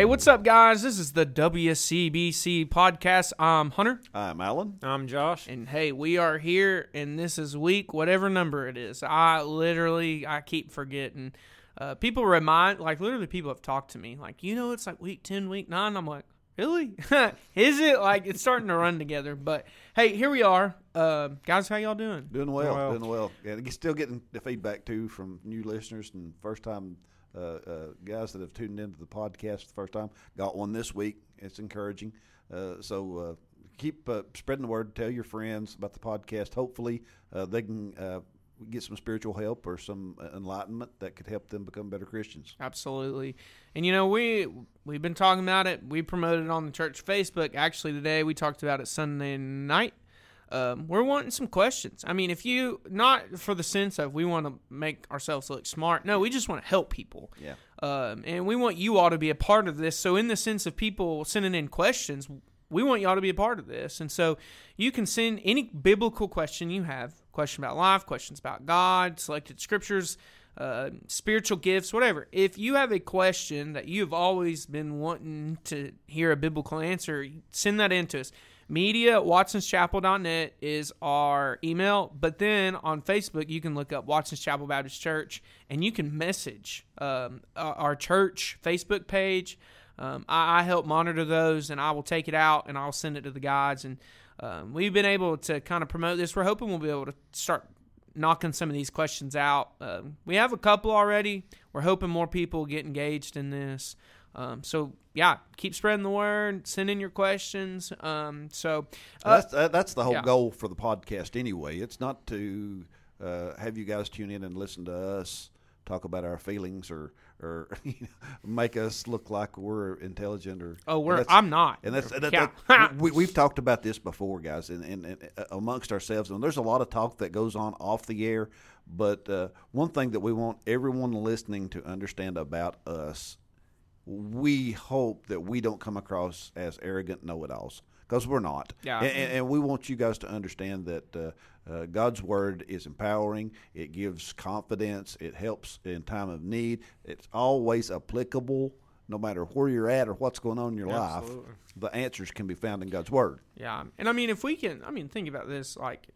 Hey, what's up, guys? This is the WCBC podcast. I'm Hunter, I'm Alan. I'm Josh. and hey, we are here, and this is week whatever number it is. I literally I keep forgetting. Uh, people remind, like literally, people have talked to me, like you know, it's like week ten, week nine. I'm like, really? is it? Like it's starting to run together. But hey, here we are, uh, guys. How y'all doing? Doing well, Well. doing well. And still getting the feedback too from new listeners and first time guys that have tuned into the podcast for the first time. Got one this week. It's encouraging. Uh, so uh, keep uh, spreading the word. Tell your friends about the podcast. Hopefully, uh, they can uh, get some spiritual help or some uh, enlightenment that could help them become better Christians. Absolutely. And you know, we we've been talking about it. We promoted it on the church Facebook. Actually, today we talked about it Sunday night. Um, we're wanting some questions. I mean, if you not for the sense of we want to make ourselves look smart. No, we just want to help people. Yeah. Um, and we want you all to be a part of this. So, in the sense of people sending in questions, we want y'all to be a part of this. And so, you can send any biblical question you have question about life, questions about God, selected scriptures, uh, spiritual gifts, whatever. If you have a question that you have always been wanting to hear a biblical answer, send that in to us. Media at watsonschapel.net is our email, but then on Facebook, you can look up Watson's Chapel Baptist Church and you can message um, our church Facebook page. Um, I, I help monitor those and I will take it out and I'll send it to the guides. And um, we've been able to kind of promote this. We're hoping we'll be able to start knocking some of these questions out. Um, we have a couple already. We're hoping more people get engaged in this. Um, so yeah, keep spreading the word. Send in your questions. Um, so uh, that's that's the whole yeah. goal for the podcast anyway. It's not to uh, have you guys tune in and listen to us talk about our feelings or or you know, make us look like we're intelligent or oh, we're I'm not. and that's that, Yeah. that- we, we've talked about this before, guys, and, and, and uh, amongst ourselves. And there's a lot of talk that goes on off the air. But uh, one thing that we want everyone listening to understand about us, we hope that we don't come across as arrogant know-it-alls because we're not. Yeah. And, and, we want you guys to understand that uh, uh, God's word is empowering. It gives confidence. It helps in time of need. It's always applicable, no matter where you're at or what's going on in your Absolutely. life. The answers can be found in God's word. Yeah. And I mean, if we can, I mean, think about this like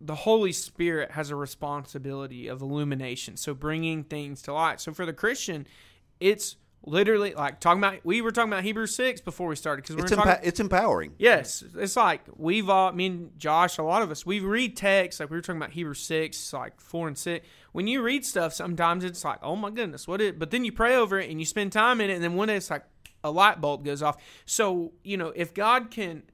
the Holy Spirit has a responsibility of illumination. So bringing things to light. So for the Christian, it's literally like talking about, we were talking about Hebrews 6 before we started because we It's, were talking. empa- it's empowering. Yes, it's like we've all, me and Josh, a lot of us, we read texts like we were talking about Hebrews six, like four and six. When you read stuff, sometimes it's like, oh my goodness, what is? But then you pray over it and you spend time in it, and then one day it's like a light bulb goes off. So you know, if God can,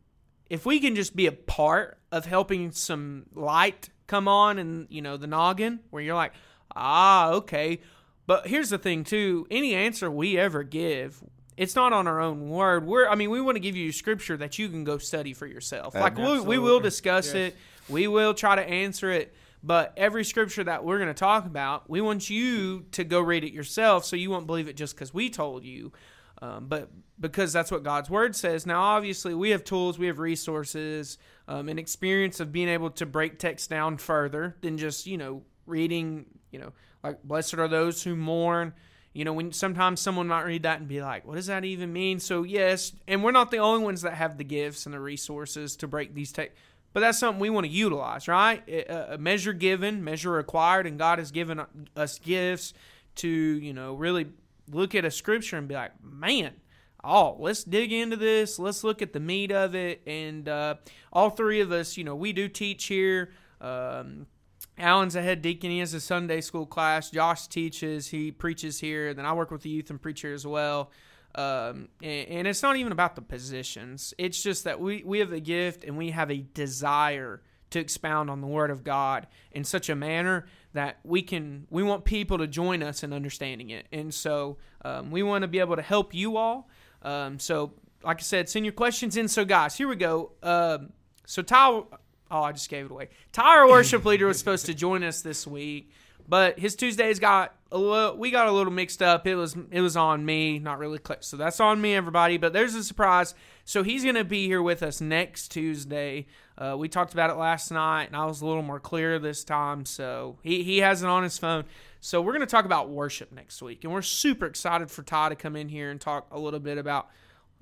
if we can just be a part of helping some light come on, and you know, the noggin where you're like, ah, okay. But here's the thing too: any answer we ever give, it's not on our own word. We're, I mean, we want to give you scripture that you can go study for yourself. Like we, we will discuss Yes. it, we will try to answer it. But every scripture that we're going to talk about, we want you to go read it yourself, so you won't believe it just because we told you. Um, but because that's what God's word says. Now, obviously, we have tools, we have resources, um, and experience of being able to break text down further than just you know reading. You know, like blessed are those who mourn. You know, when sometimes someone might read that and be like, "What does that even mean?" So yes, and we're not the only ones that have the gifts and the resources to break these text. But that's something we want to utilize, right? A measure given, measure required, and God has given us gifts to, you know, really look at a scripture and be like, man, oh, let's dig into this. Let's look at the meat of it. And uh, all three of us, you know, we do teach here. Um, Alan's a head deacon. He has a Sunday school class. Josh teaches. He preaches here. Then I work with the youth and preach here as well. Um, and, and it's not even about the positions. It's just that we, we have a gift and we have a desire to expound on the Word of God in such a manner that we can we want people to join us in understanding it. And so um, we want to be able to help you all. Um, so like I said, send your questions in. So guys, here we go. Um, so Tyler, oh, I just gave it away. Tyler, worship leader, was supposed to join us this week, but his Tuesdays got a little. We got a little mixed up. It was it was on me, not really. Cl- so that's on me, everybody. But there's a surprise. So he's to be here with us next Tuesday. Uh, we talked about it last night, and I was a little more clear this time. So he, he has it on his phone. So we're to talk about worship next week, and we're super excited for Ty to come in here and talk a little bit about,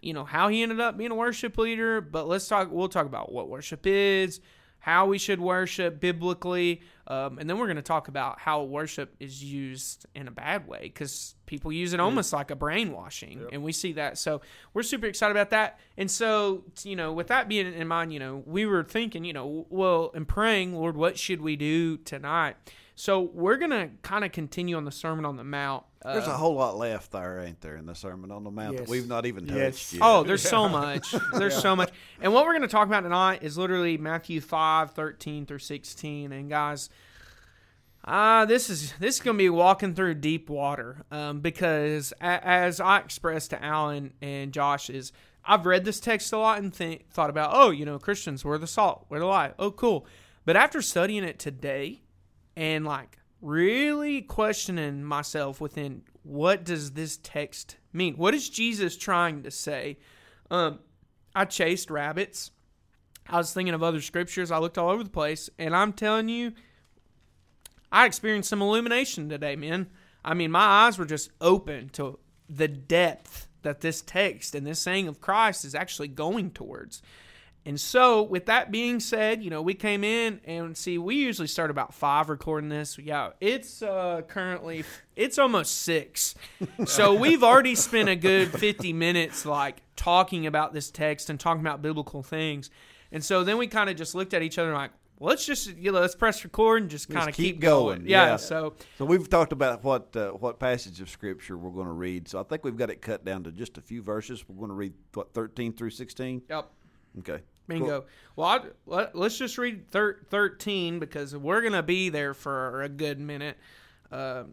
you know, how he ended up being a worship leader. But let's talk. We'll talk about what worship is, how we should worship biblically, um, and then we're going to talk about how worship is used in a bad way because people use it almost like a brainwashing, and we see that. So we're super excited about that. And so, you know, with that being in mind, you know, we were thinking, you know, well, and praying, Lord, what should we do tonight? So we're going to kind of continue on the Sermon on the Mount. There's Uh, a whole lot left there, ain't there, in the Sermon on the Mount that we've not even touched Yes. yet. Oh, there's so much. There's so much. And what we're going to talk about tonight is literally Matthew 5, 13 through 16. And guys, uh, this is this is going to be walking through deep water um, because a- as I expressed to Alan and Josh is I've read this text a lot and think, thought about, oh, you know, Christians, we're the salt, we're the light. Oh, cool. But after studying it today and like really questioning myself within what does this text mean? What is Jesus trying to say? Um, I chased rabbits. I was thinking of other scriptures. I looked all over the place, and I'm telling you, I experienced some illumination today, man. I mean, my eyes were just open to the depth that this text and this saying of Christ is actually going towards. And so, with that being said, you know, we came in and see, we usually start about five recording this. Yeah, it's uh, currently it's almost six, so we've already spent a good fifty minutes like talking about this text and talking about biblical things. And so then we kind of just looked at each other like, let's just you know, let's press record and just kind of keep keep, going, Yeah, yeah. So So we've talked about what uh, what passage of scripture we're going to read. So I think we've got it cut down to just a few verses. We're going to read what 13 through 16. yep. Okay. Bingo. Well, I, let, let's just read thir- 13 because we're going to be there for a good minute. Uh,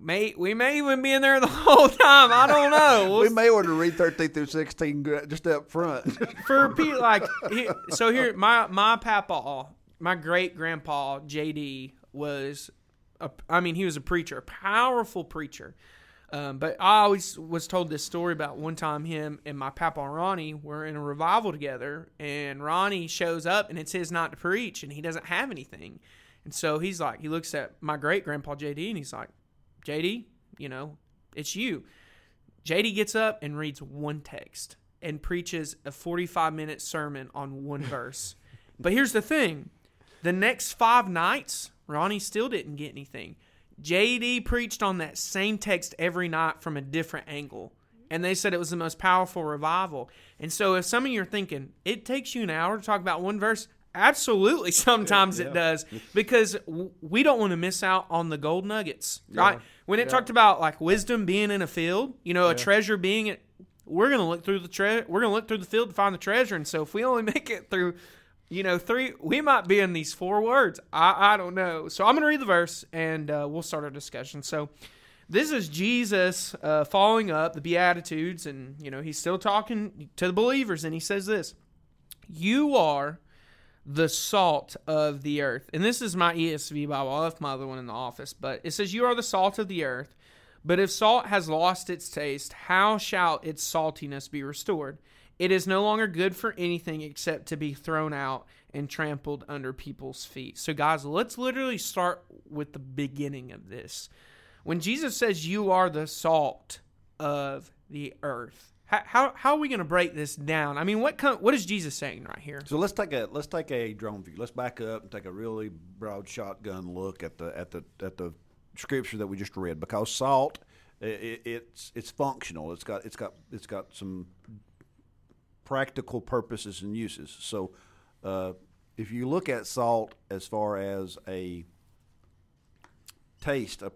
may We may even be in there the whole time. I don't know. We'll We may want to read 13 through 16 just up front. for people like he, so here my my papa my great grandpa jd was a, i mean he was a preacher a powerful preacher um, but i always was told this story about one time him and my papa ronnie were in a revival together and ronnie shows up and it's his night to preach and he doesn't have anything and so he's like he looks at my great grandpa jd and he's like jd you know it's you JD gets up and reads one text and preaches a 45 minute sermon on one verse. But here's the thing the next five nights, Ronnie still didn't get anything. JD preached on that same text every night from a different angle. And they said it was the most powerful revival. And so if some of you are thinking, it takes you an hour to talk about one verse, absolutely sometimes it does because we don't want to miss out on the gold nuggets right when it talked about like wisdom being in a field you know a treasure being it we're gonna look through the tre- we're gonna look through the field to find the treasure and so if we only make it through you know three we might be in these four words i, I don't know so i'm gonna read the verse and uh, we'll start our discussion so this is jesus uh, following up the beatitudes and you know he's still talking to the believers and he says this you are the salt of the earth. And this is my ESV Bible. I left my other one in the office, but it says, You are the salt of the earth. But if salt has lost its taste, how shall its saltiness be restored? It is no longer good for anything except to be thrown out and trampled under people's feet. So, guys, let's literally start with the beginning of this. When Jesus says, You are the salt of the earth, how, how, how are we going to break this down? I mean, what, kind, what is Jesus saying right here? So let's take a let's take a drone view. Let's back up and take a really broad shotgun look at the at the at the scripture that we just read because salt i i it's it's functional. It's got it's got it's got some practical purposes and uses. So uh, if you look at salt as far as a taste a,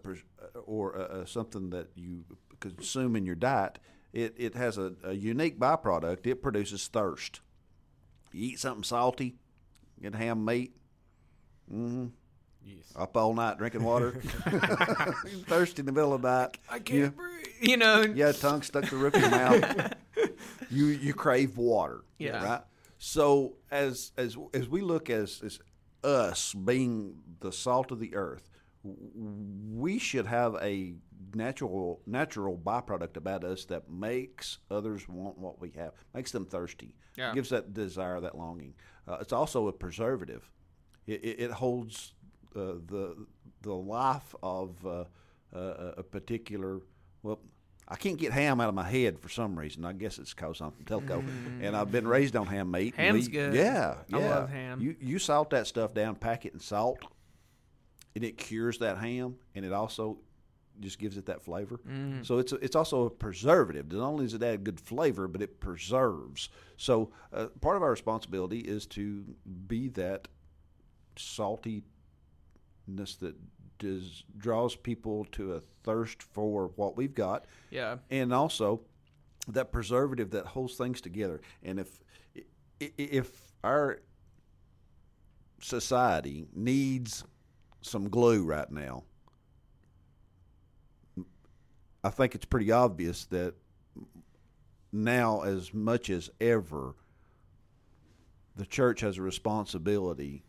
or a, a something that you consume in your diet, it, it has a, a unique byproduct. It produces thirst. You eat something salty, get ham meat, mm-hmm. Yes. up all night drinking water, thirsty in the middle of the night. I can't you, breathe. You know, yeah, tongue stuck to the roof of your mouth. You you crave water. Yeah. Right. So as as as we look as as us being the salt of the earth, we should have a natural natural byproduct about us that makes others want what we have, makes them thirsty, Yeah. gives that desire, that longing. Uh, it's also a preservative. It, it, it holds uh, the the life of uh, uh, a particular. Well, I can't get ham out of my head for some reason. I guess it's because I'm from Telco, and I've been raised on ham meat. and Ham's we- good. Yeah, I yeah. love ham. You you salt that stuff down, pack it in salt, and it cures that ham, and it also just gives it that flavor. Mm. So it's a, it's also a preservative. Not only does it add good flavor, but it preserves. So uh, part of our responsibility is to be that saltiness that does draws people to a thirst for what we've got, Yeah. and also that preservative that holds things together. And if if our society needs some glue right now, I think it's pretty obvious that now, as much as ever, the church has a responsibility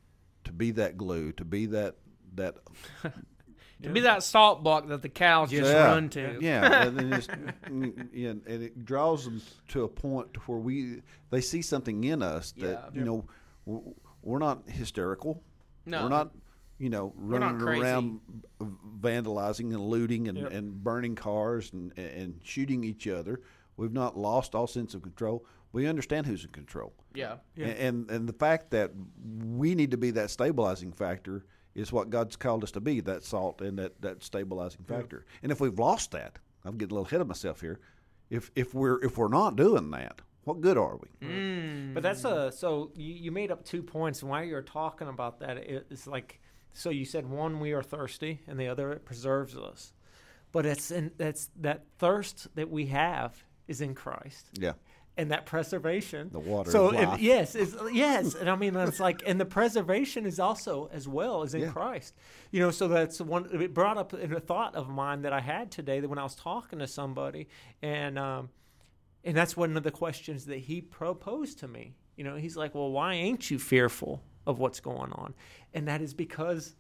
to be that glue, to be that that To be that salt block that the cows just yeah, run to. Yeah, and, just, yeah, and it draws them to a point to where we they see something in us that Yeah. you know we're not hysterical. No. we're not. You know, running around vandalizing and looting and, Yep. and burning cars and, and shooting each other. We've not lost all sense of control. We understand who's in control. Yeah. Yeah. And and the fact that we need to be that stabilizing factor is what God's called us to be, that salt and that, that stabilizing factor. And if we've lost that, I'm getting a little ahead of myself here. If if we're if we're not doing that, what good are we? Mm. But that's a so you, you made up two points, and while you're talking about that, it, it's like so you said one we are thirsty, and the other it preserves us. But it's in that's that thirst that we have is in Christ, Yeah. And that preservation, The water So yes, it's, yes, and I mean it's like, and the preservation is also as well as in Yeah. Christ. You know, so that's one. It brought up in a thought of mine that I had today that when I was talking to somebody, and um, and that's one of the questions that he proposed to me. You know, he's like, "Well, why ain't you fearful of what's going on?" And that is because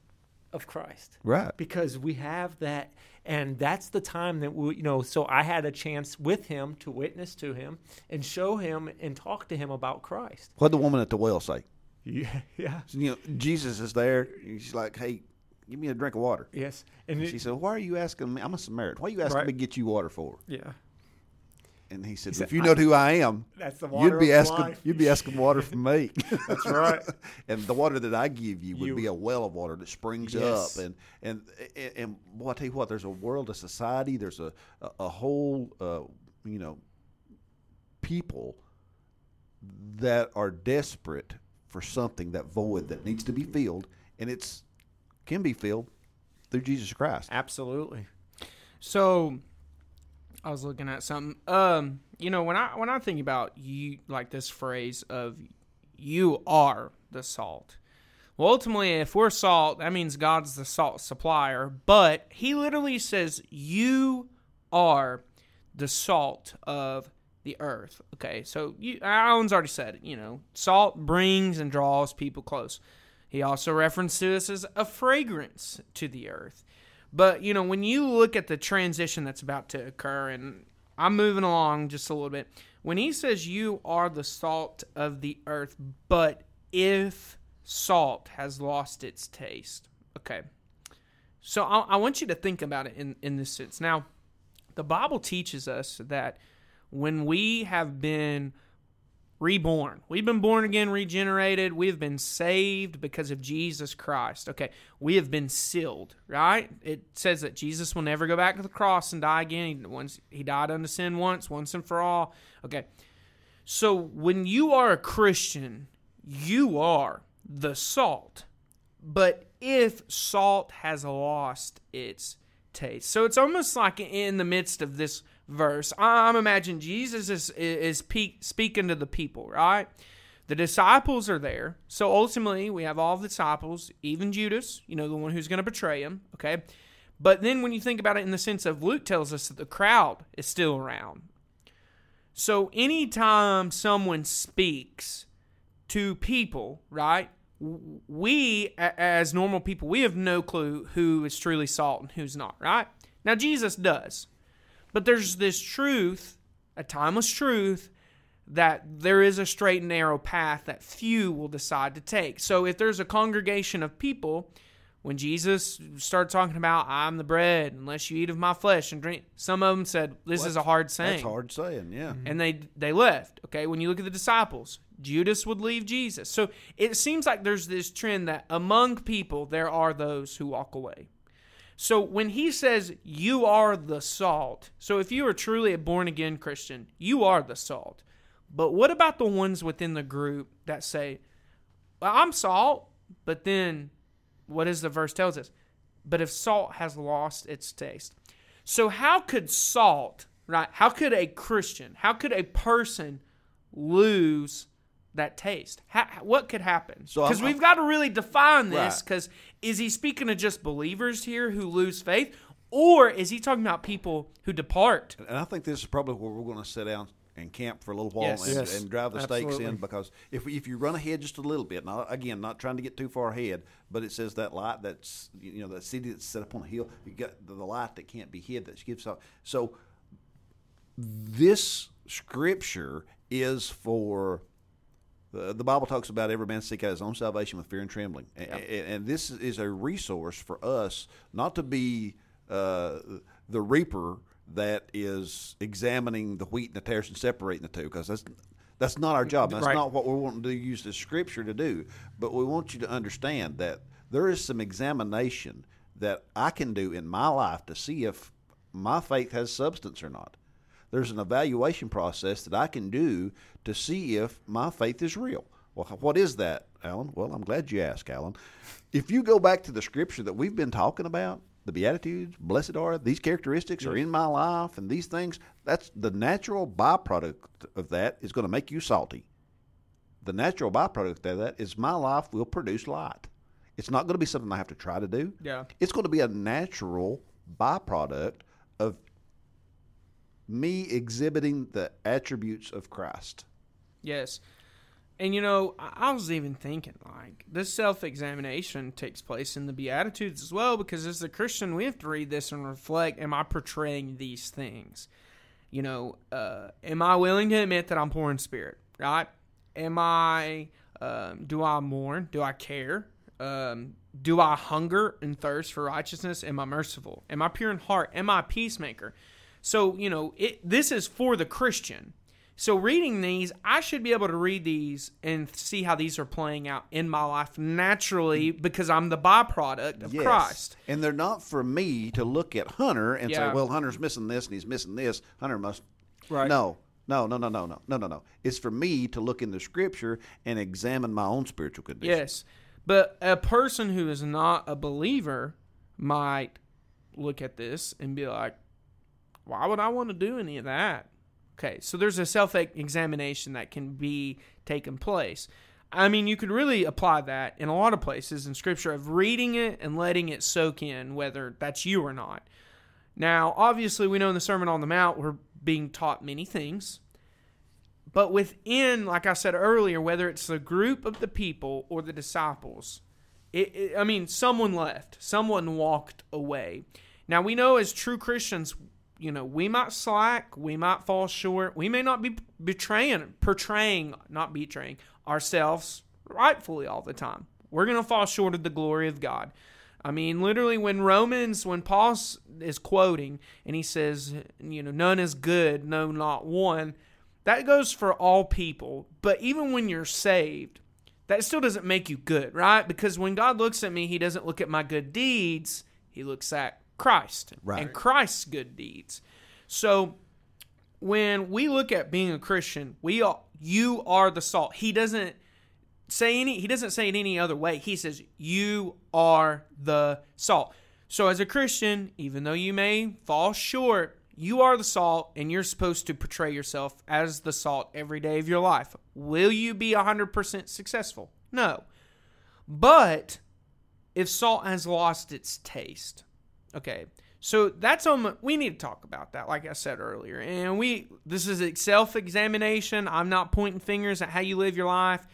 of Christ. Right. Because we have that and that's the time that we you know, so I had a chance with him to witness to him and show him and talk to him about Christ. What the woman at the well say? Yeah, yeah. So, you know, Jesus is there. She's like, "Hey, give me a drink of water." Yes. And And it- she said, "Why are you asking me? I'm a Samaritan. Why are you asking Right. me to get you water for?" yeah. And he said, said, "If you know who I am, That's the water you'd be asking life." you'd be asking water from me." That's right. and the water that I give you would You- be a well of water that springs Yes. up. And and and, and well, I tell you what, there's a world, a society, there's a a, a whole uh, you know people that are desperate for something that void that needs to be filled, and it's can be filled through Jesus Christ. Absolutely. So I was looking at something. Um, you know, when I when I think about you like this phrase of you are the salt. Well, ultimately, if we're salt, that means God's the salt supplier. But He literally says, "You are the salt of the earth." Okay, so you, Alan's already said it. You know, salt brings and draws people close. He also references this as a fragrance to the earth. But you know, when you look at the transition that's about to occur, and I'm moving along just a little bit, when he says you are the salt of the earth, but if salt has lost its taste, okay. So I, I want you to think about it in in this sense. Now, the Bible teaches us that when we have been reborn. We've been born again, regenerated. We have been saved because of Jesus Christ. Okay, we have been sealed, right? It says that Jesus will never go back to the cross and die again. He, once he died unto sin once, once and for all. Okay, so when you are a Christian, you are the salt. But if salt has lost its taste, so it's almost like in the midst of this verse, I'm imagining Jesus is is pe- speaking to the people, right? The disciples are there, so ultimately we have all the disciples, even Judas, you know, the one who's going to betray him. Okay, but then when you think about it in the sense of Luke tells us that the crowd is still around. So anytime someone speaks to people, right? we as normal people, we have no clue who is truly salt and who's not, right? Now Jesus does. But there's this truth, a timeless truth that there is a straight and narrow path that few will decide to take. So if there's a congregation of people, when Jesus started talking about I'm the bread, unless you eat of my flesh and drink, some of them said this is a hard saying, That's hard saying, yeah. Mm-hmm. and they they left. Okay, when you look at the disciples, Judas would leave Jesus. So it seems like there's this trend that among people there are those who walk away. So when he says you are the salt, so if you are truly a born again Christian, you are the salt. But what about the ones within the group that say, well, I'm salt, but then what does the verse tells us? But if salt has lost its taste. So how could salt, right? How could a Christian, how could a person lose that taste? How, what could happen? So Because we've got to really define this. Right. Because is he speaking of just believers here who lose faith, or is he talking about people who depart? And I think this is probably where we're going to sit down and camp for a little while Yes. and, Yes, and drive the stakes in because if if you run ahead just a little bit, now again, not trying to get too far ahead, but it says that light that's you know that city that's set up on a hill, you got the, the light that can't be hid that gives out. So this scripture is for the, the Bible talks about every man seek out his own salvation with fear and trembling, A- a- and, this is a resource for us not to be uh, the reaper that is examining the wheat and the tares and separating the two, because that's that's not our job. That's Right. not what we're wanting to use the scripture to do. But we want you to understand that there is some examination that I can do in my life to see if my faith has substance or not there's an evaluation process that I can do to see if my faith is real. Well, what is that, Alan? Well, I'm glad you asked, Alan. If you go back to the scripture that we've been talking about, the Beatitudes, blessed are, these characteristics are in my life and these things, that's the natural byproduct of that is going to make you salty. The natural byproduct of that is my life will produce light. It's not going to be something I have to try to do. Yeah. It's going to be a natural byproduct of me exhibiting the attributes of Christ. Yes. And you know, I was even thinking like this self-examination takes place in the Beatitudes as well because as a Christian we have to read this and reflect: Am I portraying these things? You know, uh, am I willing to admit that I'm poor in spirit? Right? Am I? Um, do I mourn? Do I care? Um, do I hunger and thirst for righteousness? Am I merciful? Am I pure in heart? Am I a peacemaker? So you know, it, this is for the Christian. So reading these, I should be able to read these and see how these are playing out in my life naturally because I'm the byproduct of Yes. Christ. And they're not for me to look at Hunter and Yeah. say, well, Hunter's missing this and he's missing this. Hunter must. Right. No, no, no, no, no, no, no, no, no. It's for me to look in the scripture and examine my own spiritual condition. Yes. But a person who is not a believer might look at this and be like, why would I want to do any of that? Okay, so there's a self examination that can be taken place. I mean, you could really apply that in a lot of places in Scripture of reading it and letting it soak in, whether that's you or not. Now, obviously, we know in the Sermon on the Mount we're being taught many things, but within, like I said earlier, whether it's the group of the people or the disciples, it, it, I mean, someone left, someone walked away. Now we know as true Christians, you know, we might slack, we might fall short, we may not be betraying, portraying, not betraying ourselves rightfully all the time. We're going to fall short of the glory of God. I mean, literally, when Romans, when Paul is quoting and he says, you know, none is good, no, not one, that goes for all people. But even when you're saved, that still doesn't make you good, right? Because when God looks at me, he doesn't look at my good deeds, he looks at Christ Right. and Christ's good deeds. So when we look at being a Christian, we are, you are the salt. He doesn't say any he doesn't say it any other way. He says you are the salt. So as a Christian, even though you may fall short, you are the salt and you're supposed to portray yourself as the salt every day of your life. Will you be 100% successful? No. But if salt has lost its taste, okay. So that's on. We need to talk about that, like I said earlier. And we, this is a self-examination. I'm not pointing fingers at how you live your life.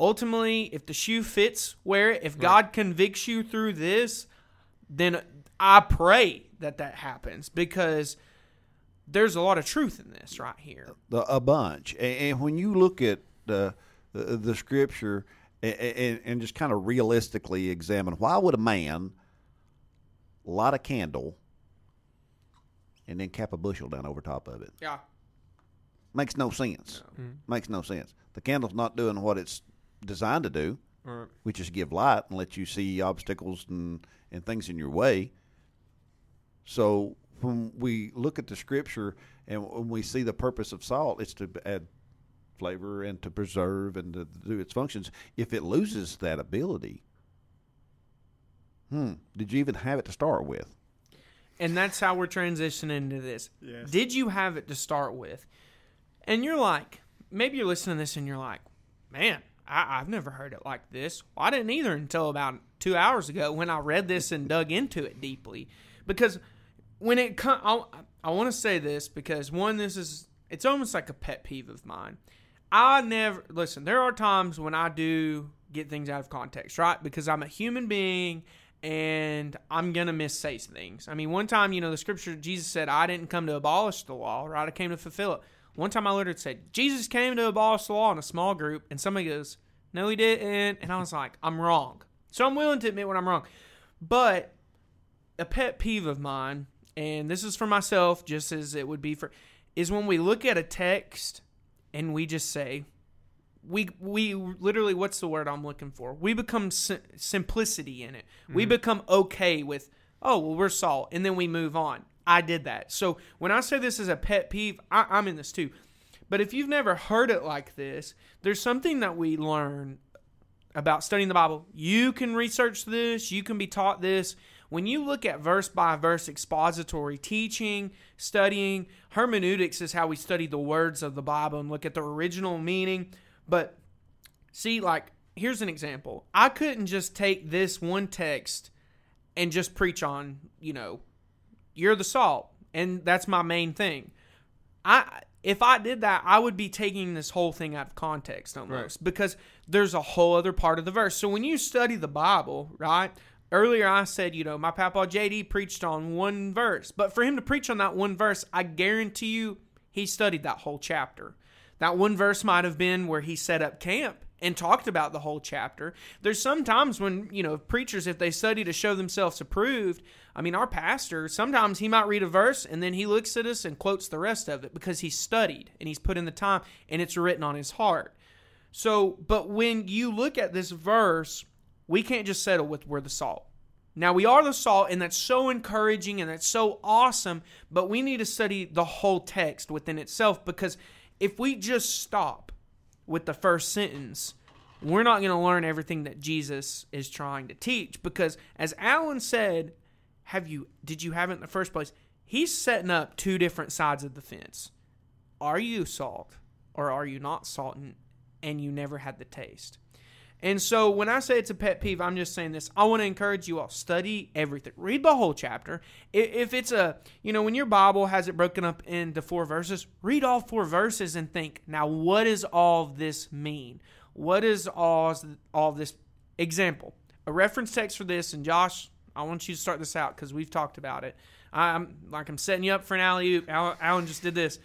ultimately, if the shoe fits wear it, if God convicts you through this, then I pray that that happens because there's a lot of truth in this right here. a bunch. And, and when you look at the the, the scripture and, and just kind of realistically examine, why would a man light a candle and then cap a bushel down over top of it? Yeah. Makes no sense. Mm-hmm. Makes no sense. The candle's not doing what it's designed to do, Right. which is give light and let you see obstacles and, and things in your way. So when we look at the scripture and when we see the purpose of salt, it's to add flavor and to preserve and to do its functions. If it loses that ability, hmm, did you even have it to start with? And that's how we're transitioning into this. Yes. Did you have it to start with? And you're like, maybe you're listening to this and you're like, man, I, I've never heard it like this. Well, I didn't either until about two hours ago when I read this and dug into it deeply. Because when it comes, I, I want to say this because one, this is, it's almost like a pet peeve of mine. I never, listen, there are times when I do get things out of context, right? Because I'm a human being and I'm going to missay things. I mean, one time, you know, the scripture, Jesus said, I didn't come to abolish the law, right? I came to fulfill it. One time I literally said, Jesus came to abolish the law in a small group, and somebody goes, No, he didn't. And I was like, I'm wrong. So I'm willing to admit when I'm wrong. But a pet peeve of mine, and this is for myself, just as it would be for, is when we look at a text and we just say, we we literally what's the word I'm looking for? We become sim- simplicity in it. We mm-hmm. become okay with oh well we're salt, and then we move on. I did that. So when I say this is a pet peeve, I, I'm in this too. But if you've never heard it like this, there's something that we learn about studying the Bible. You can research this, you can be taught this. When you look at verse by verse expository teaching, studying, hermeneutics is how we study the words of the Bible and look at the original meaning. But see, like, here's an example. I couldn't just take this one text and just preach on, you know, you're the salt, and that's my main thing. I if I did that, I would be taking this whole thing out of context almost because there's a whole other part of the verse. So when you study the Bible, right? Earlier I said, you know, my papa JD preached on one verse, but for him to preach on that one verse, I guarantee you he studied that whole chapter. That one verse might have been where he set up camp and talked about the whole chapter. There's some times when, you know, preachers, if they study to show themselves approved, I mean, our pastor, sometimes he might read a verse and then he looks at us and quotes the rest of it because he's studied and he's put in the time and it's written on his heart. So, but when you look at this verse, we can't just settle with we're the salt. Now, we are the salt, and that's so encouraging and that's so awesome, but we need to study the whole text within itself because if we just stop with the first sentence, we're not going to learn everything that Jesus is trying to teach because as Alan said, have you did you have it in the first place? He's setting up two different sides of the fence. Are you salt or are you not salt and, and you never had the taste? And so when I say it's a pet peeve, I'm just saying this. I want to encourage you all study everything. Read the whole chapter. If it's a, you know, when your Bible has it broken up into four verses, read all four verses and think, now what does all this mean? What is all all this example? A reference text for this and Josh, I want you to start this out because we've talked about it. I'm like I'm setting you up for an alley oop. Alan just did this.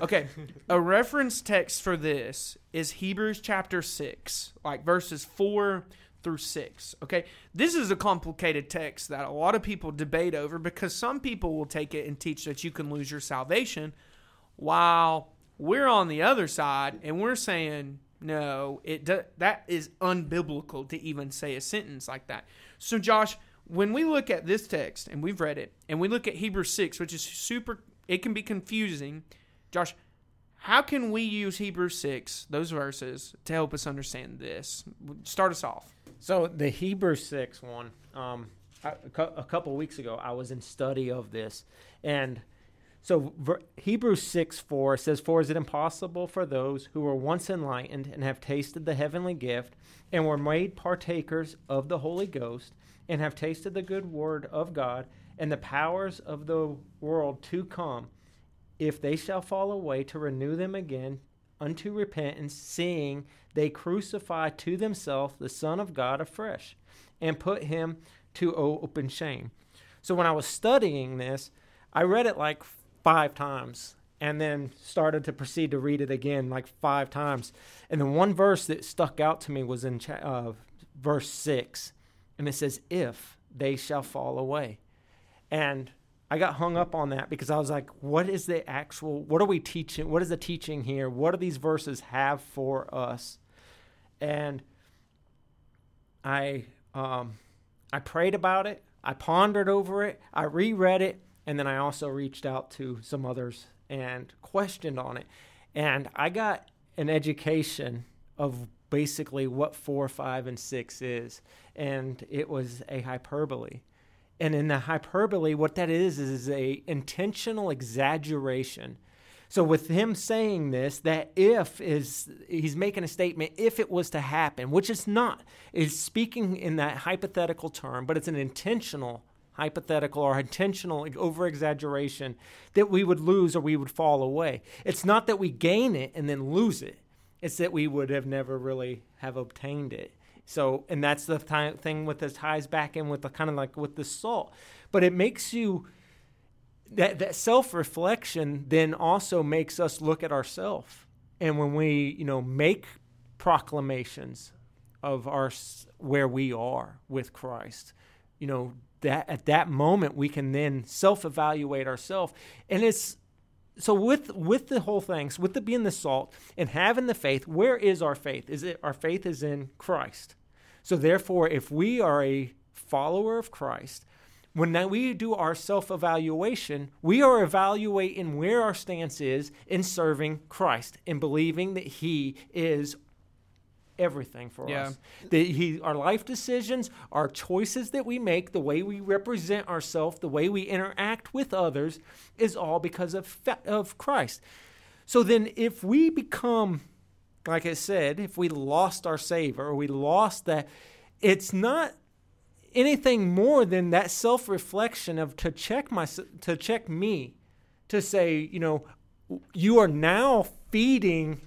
Okay, a reference text for this is Hebrews chapter 6, like verses 4 through 6. Okay, this is a complicated text that a lot of people debate over because some people will take it and teach that you can lose your salvation, while we're on the other side and we're saying, no, it do, that is unbiblical to even say a sentence like that. So, Josh, when we look at this text and we've read it, and we look at Hebrews 6, which is super, it can be confusing. Josh, how can we use Hebrews 6, those verses, to help us understand this? Start us off. So the Hebrew six one, um, couple weeks ago, I was in study of this, and so ver- Hebrews six four says, "For is it impossible for those who were once enlightened and have tasted the heavenly gift and were made partakers of the Holy Ghost and have tasted the good word of God and the powers of the world to come, if they shall fall away, to renew them again unto repentance, seeing they crucify to themselves the Son of God afresh, and put him to open shame. So when I was studying this, I read it like five times and then started to proceed to read it again like five times. And the one verse that stuck out to me was in uh, verse six, and it says, If they shall fall away. And I got hung up on that because I was like, what is the actual, what are we teaching? What is the teaching here? What do these verses have for us? And I, um, I prayed about it. I pondered over it. I reread it. And then I also reached out to some others and questioned on it. And I got an education of basically what four, five, and six is. And it was a hyperbole. And in the hyperbole, what that is is a intentional exaggeration. So with him saying this, that if is he's making a statement if it was to happen, which it's not. Is speaking in that hypothetical term, but it's an intentional hypothetical or intentional over exaggeration that we would lose or we would fall away. It's not that we gain it and then lose it. It's that we would have never really have obtained it. So, and that's the th- thing with the ties back in with the kind of like with the salt. But it makes you that that self reflection then also makes us look at ourselves. And when we, you know, make proclamations of our where we are with Christ, you know, that at that moment we can then self evaluate ourselves. And it's so with with the whole things with the being the salt and having the faith, where is our faith? Is it our faith is in Christ? So therefore, if we are a follower of Christ, when we do our self evaluation, we are evaluating where our stance is in serving Christ and believing that He is everything for Yeah. us. That he, our life decisions, our choices that we make, the way we represent ourselves, the way we interact with others, is all because of of Christ. So then, if we become, like I said, if we lost our Savior or we lost that, it's not anything more than that self reflection of to check my to check me, to say, you know, you are now feeding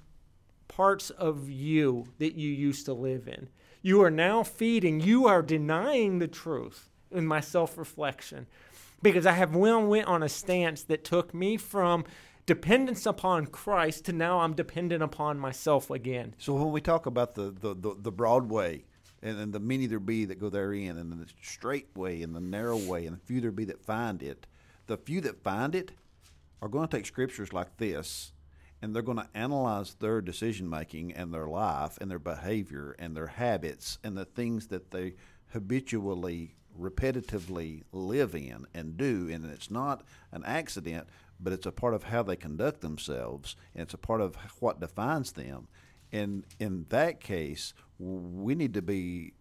parts of you that you used to live in. You are now feeding, you are denying the truth in my self reflection because I have well went on a stance that took me from dependence upon Christ to now I'm dependent upon myself again. So when we talk about the the, the, the broad way and, and the many there be that go therein, and the straight way and the narrow way, and the few there be that find it, the few that find it are going to take scriptures like this and they're going to analyze their decision making and their life and their behavior and their habits and the things that they habitually repetitively live in and do and it's not an accident but it's a part of how they conduct themselves and it's a part of what defines them and in that case we need to be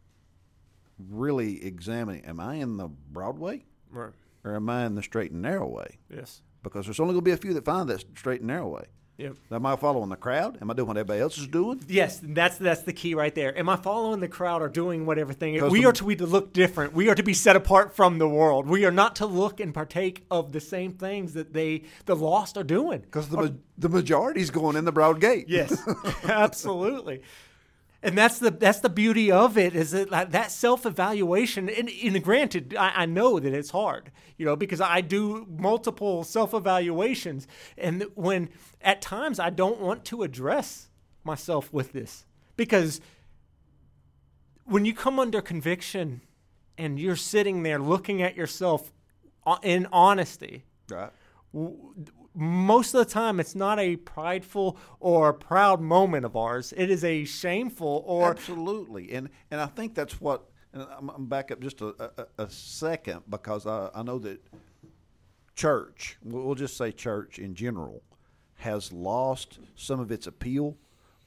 really examining am i in the broad way Right. or am i in the straight and narrow way Yes. because there's only going to be a few that find that straight and narrow way Yep. Am I following the crowd? Am I doing what everybody else is doing? Yes, that's that's the key right there. Am I following the crowd or doing what everything? 'Cause We are to be to look different. We are to be set apart from the world. We are not to look and partake of the same things that they the lost are doing. Because the, ma- the majority's going in the broad gate. Yes, absolutely. And that's the that's the beauty of it is that like, that self evaluation. And, and granted, I, I know that it's hard, you know, because I do multiple self evaluations, and when at times I don't want to address myself with this because when you come under conviction and you're sitting there looking at yourself uh, in honesty, Right. Most of the time it's not a prideful or proud moment of ours it is a shameful or Absolutely. And and I think that's what. And I'm, I'm back up just a, a, a second because I, I know that church, we'll just say church in general, has lost some of its appeal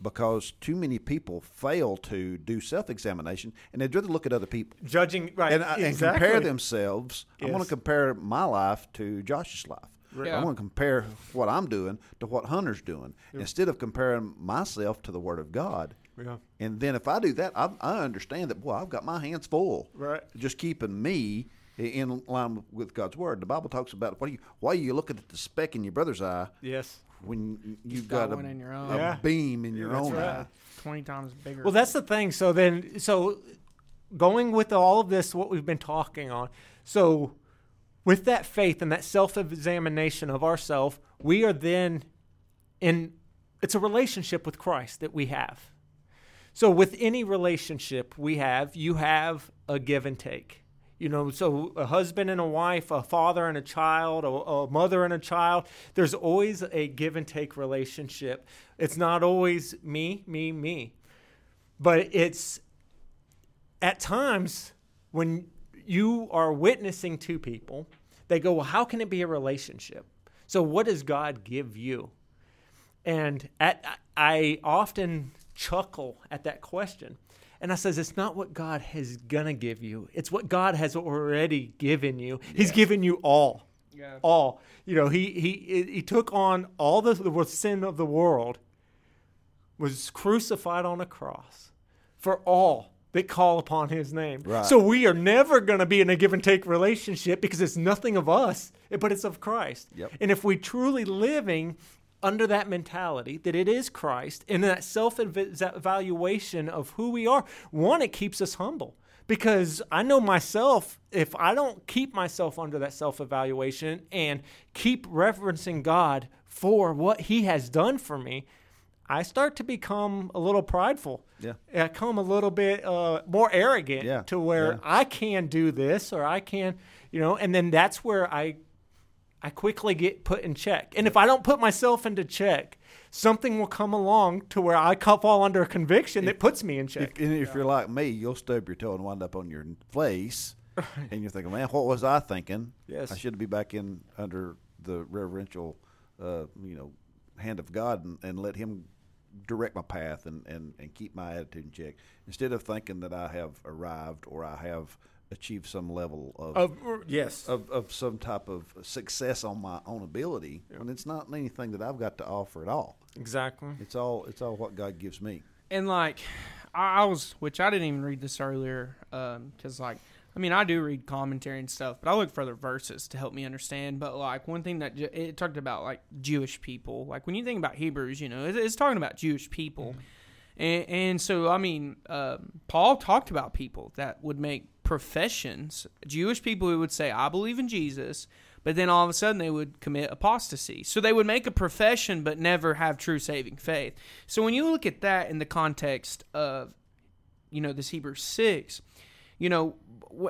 because too many people fail to do self examination and they'd rather look at other people. judging right and, uh, and compare themselves. i want to compare my life to Josh's life. Yeah. I want to compare what I'm doing to what Hunter's doing instead of comparing myself to the Word of God. Yeah. And then if I do that, I, I understand that, boy, I've got my hands full. Right. Just keeping me in line with God's Word. The Bible talks about why, you, why are you looking at the speck in your brother's eye yes when you've got got, a, in your own. a Yeah. beam in your That's own right. eye. Twenty times bigger. Well, that's the thing. So then, so going with all of this, what we've been talking on. So with that faith and that self-examination of ourself, we are then in. It's a relationship with Christ that we have. So with any relationship we have, you have a give and take. You know, so a husband and a wife, a father and a child, a, a mother and a child, there's always a give and take relationship. It's not always me, me, me. But it's at times when you are witnessing to people, they go, Well, how can it be a relationship? So, what does God give you? And at, I often chuckle at that question. And I says, it's not what God is going to give you. It's what God has already given you. He's given you all. Yeah. All. You know, he, he, he took on all the, the sin of the world, was crucified on a cross for all that call upon his name. Right. So we are never going to be in a give and take relationship because it's nothing of us, but it's of Christ. Yep. And if we truly living under that mentality that it is Christ and that self evaluation of who we are, one, it keeps us humble. Because I know myself, if I don't keep myself under that self evaluation and keep reverencing God for what He has done for me, I start to become a little prideful. Yeah. I come a little bit uh, more arrogant Yeah, to where yeah. I can do this or I can, you know, and then that's where I I quickly get put in check. And if I don't put myself into check, something will come along to where I fall under a conviction that puts me in check. If, and if you're like me, you'll stub your toe and wind up on your face, and you're thinking, "Man, what was I thinking? Yes. I should be back in under the reverential, uh, you know, hand of God and, and let Him direct my path and, and, and keep my attitude in check instead of thinking that I have arrived or I have achieved some level of Of, yes. of, of some type of success on my own ability when it's not anything that I've got to offer at all. exactly. It's all it's all what God gives me. and like I, I was which i didn't even read this earlier um, because like i mean i do read commentary and stuff but i look for the verses to help me understand. But like one thing that it talked about like jewish people. Like when you think about hebrews you know it, it's talking about jewish people. And, and so i mean um, paul talked about people that would make professions. Jewish people who would say i believe in jesus but then all of a sudden they would commit apostasy. So they would make a profession but never have true saving faith. So when you look at that in the context of, you know, this Hebrews 6, you know,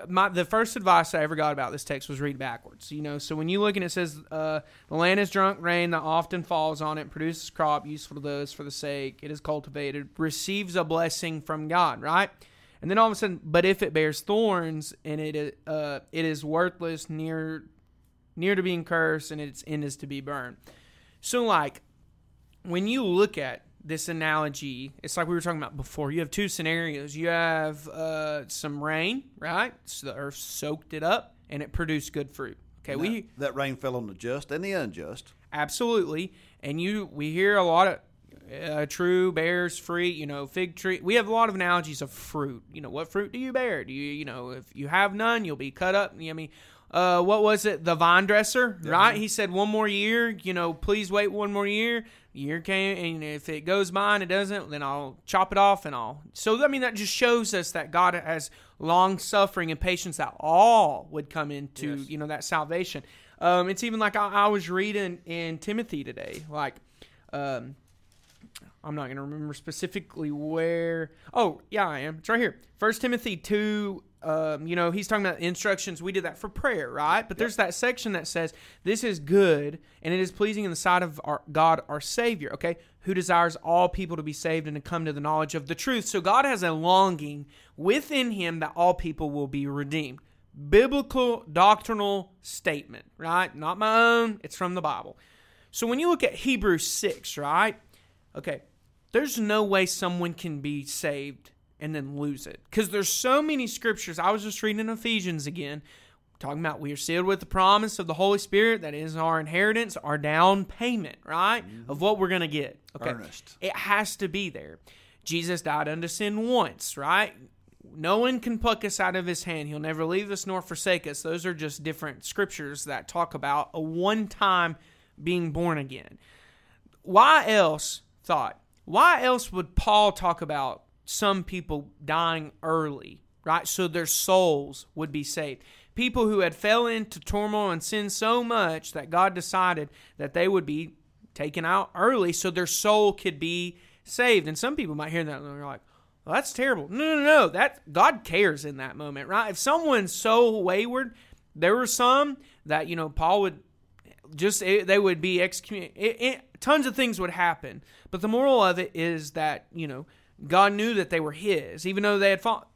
my the first advice I ever got about this text was read backwards. You know, so when you look and it says, uh, "The land is drunk rain that often falls on it, produces crop useful to those for the sake it is cultivated, receives a blessing from God." Right, and then all of a sudden, but if it bears thorns and it uh, it is worthless, near near to being cursed, and its end is to be burned. So, like, when you look at this analogy, it's like we were talking about before. You have two scenarios. You have uh, some rain, right? So the earth soaked it up, and it produced good fruit. Okay, we that, that rain fell on the just and the unjust. absolutely, and you we hear a lot of uh, true bears fruit. You know, fig tree. We have a lot of analogies of fruit. You know, what fruit do you bear? Do you you know if you have none, you'll be cut up. I mean. Uh, what was it? The vine dresser, right? He said, "One more year, you know. Please wait one more year." Year came, and if it goes by and it doesn't, then I'll chop it off and all. So I mean, that just shows us that God has long suffering and patience that all would come into, you know, that salvation. Um, it's even like I, I was reading in Timothy today, like, um, I'm not going to remember specifically where. Oh, yeah, I am. It's right here. First Timothy 2. Um, you know, he's talking about instructions. We did that for prayer, right? But there's that section that says, This is good and it is pleasing in the sight of our God, our Savior, okay? Who desires all people to be saved and to come to the knowledge of the truth. So God has a longing within him that all people will be redeemed. Biblical doctrinal statement, right? Not my own, it's from the Bible. So when you look at Hebrews 6, right? Okay, there's no way someone can be saved and then lose it because there's so many scriptures. I was just reading Ephesians again, talking about we are sealed with the promise of the Holy Spirit that is our inheritance, our down payment, right? Mm-hmm. Of what we're going to get. Okay. Earnest. It has to be there. Jesus died unto sin once, right? No one can pluck us out of his hand. He'll never leave us nor forsake us. Those are just different scriptures that talk about a one time being born again why else thought? Why else would Paul talk about some people dying early, right? So their souls would be saved. People who had fell into turmoil and sin so much that God decided that they would be taken out early so their soul could be saved. And some people might hear that and they're like, well, that's terrible. No, no, no. That God cares in that moment, right? If someone's so wayward, there were some that you know Paul would just it, they would be excommunicated. Eh, eh, tons of things would happen, but the moral of it is that you know God knew that they were His, even though they had fought.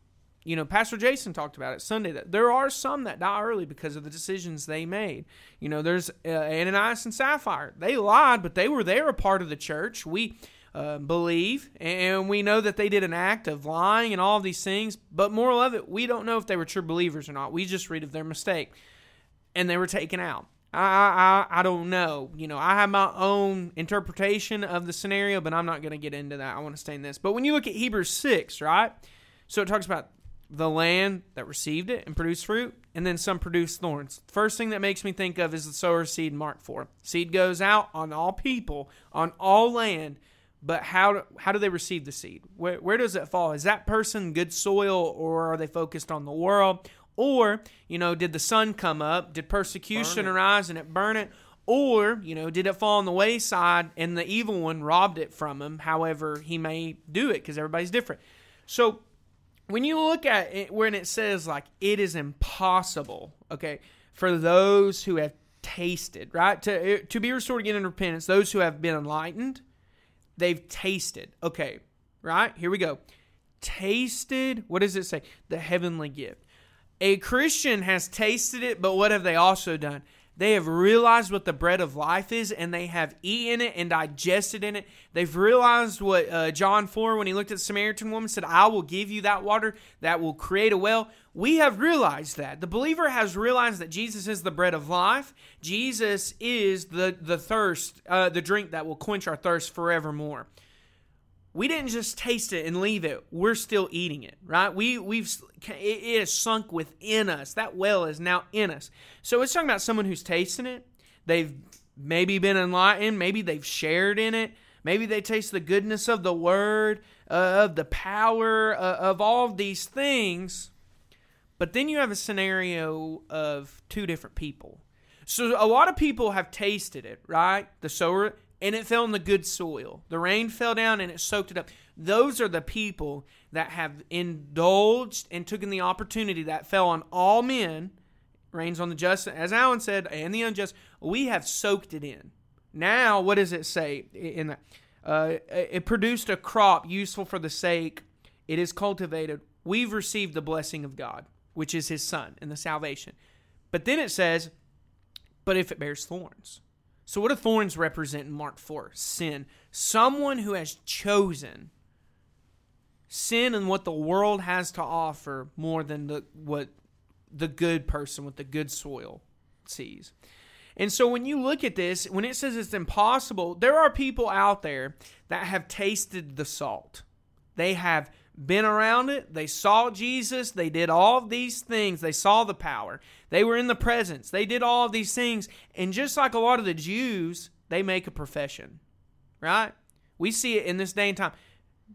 You know, Pastor Jason talked about it Sunday that there are some that die early because of the decisions they made. You know, there's uh, Ananias and Sapphira. They lied, but they were there a part of the church. We uh, believe, and we know that they did an act of lying and all of these things. But moral of it, we don't know if they were true believers or not. We just read of their mistake, and they were taken out. I, I I don't know. You know, I have my own interpretation of the scenario, but I'm not going to get into that. I want to stay in this. But when you look at Hebrews six, right? So it talks about the land that received it and produced fruit, and then some produced thorns. First thing that makes me think of is the sower seed Mark 4. Seed goes out on all people, on all land, but how, do, how do they receive the seed? Where, where does it fall? Is that person good soil, or are they focused on the world? Or, you know, did the sun come up? Did persecution arise and it burn it? Or, you know, did it fall on the wayside and the evil one robbed it from him? However, he may do it because everybody's different. So, when you look at it, when it says, like, it is impossible, okay, for those who have tasted, right? To, eh, to be restored again in repentance, those who have been enlightened, they've tasted. Okay, right? Here we go. Tasted, what does it say? The heavenly gift. A Christian has tasted it, but what have they also done? They have realized what the bread of life is and they have eaten it and digested in it. They've realized what uh, John 4, when he looked at the Samaritan woman, said, I will give you that water that will create a well. We have realized that. The believer has realized that Jesus is the bread of life. Jesus is the, the thirst, uh, the drink that will quench our thirst forevermore we didn't just taste it and leave it. We're still eating it, right? We we've it is sunk within us. That well is now in us. So it's talking about someone who's tasting it. They've maybe been enlightened. Maybe they've shared in it. Maybe they taste the goodness of the word, uh, of the power uh, of all of these things. But then you have a scenario of two different people. So a lot of people have tasted it, right? The sower and it fell in the good soil. The rain fell down and it soaked it up. Those are the people that have indulged and taken the opportunity that fell on all men, rains on the just, as Alan said, and the unjust. We have soaked it in. Now, what does it say in that? Uh, it produced a crop useful for the sake it is cultivated. We've received the blessing of God, which is His Son and the salvation. But then it says, but if it bears thorns. So, what do thorns represent in Mark 4? Sin. Someone who has chosen sin and what the world has to offer more than the, what the good person with the good soil sees. And so, when you look at this, when it says it's impossible, there are people out there that have tasted the salt. They have been around it. They saw Jesus. They did all these things. They saw the power. They were in the presence. They did all these things. And just like a lot of the Jews, they make a profession, right? We see it in this day and time.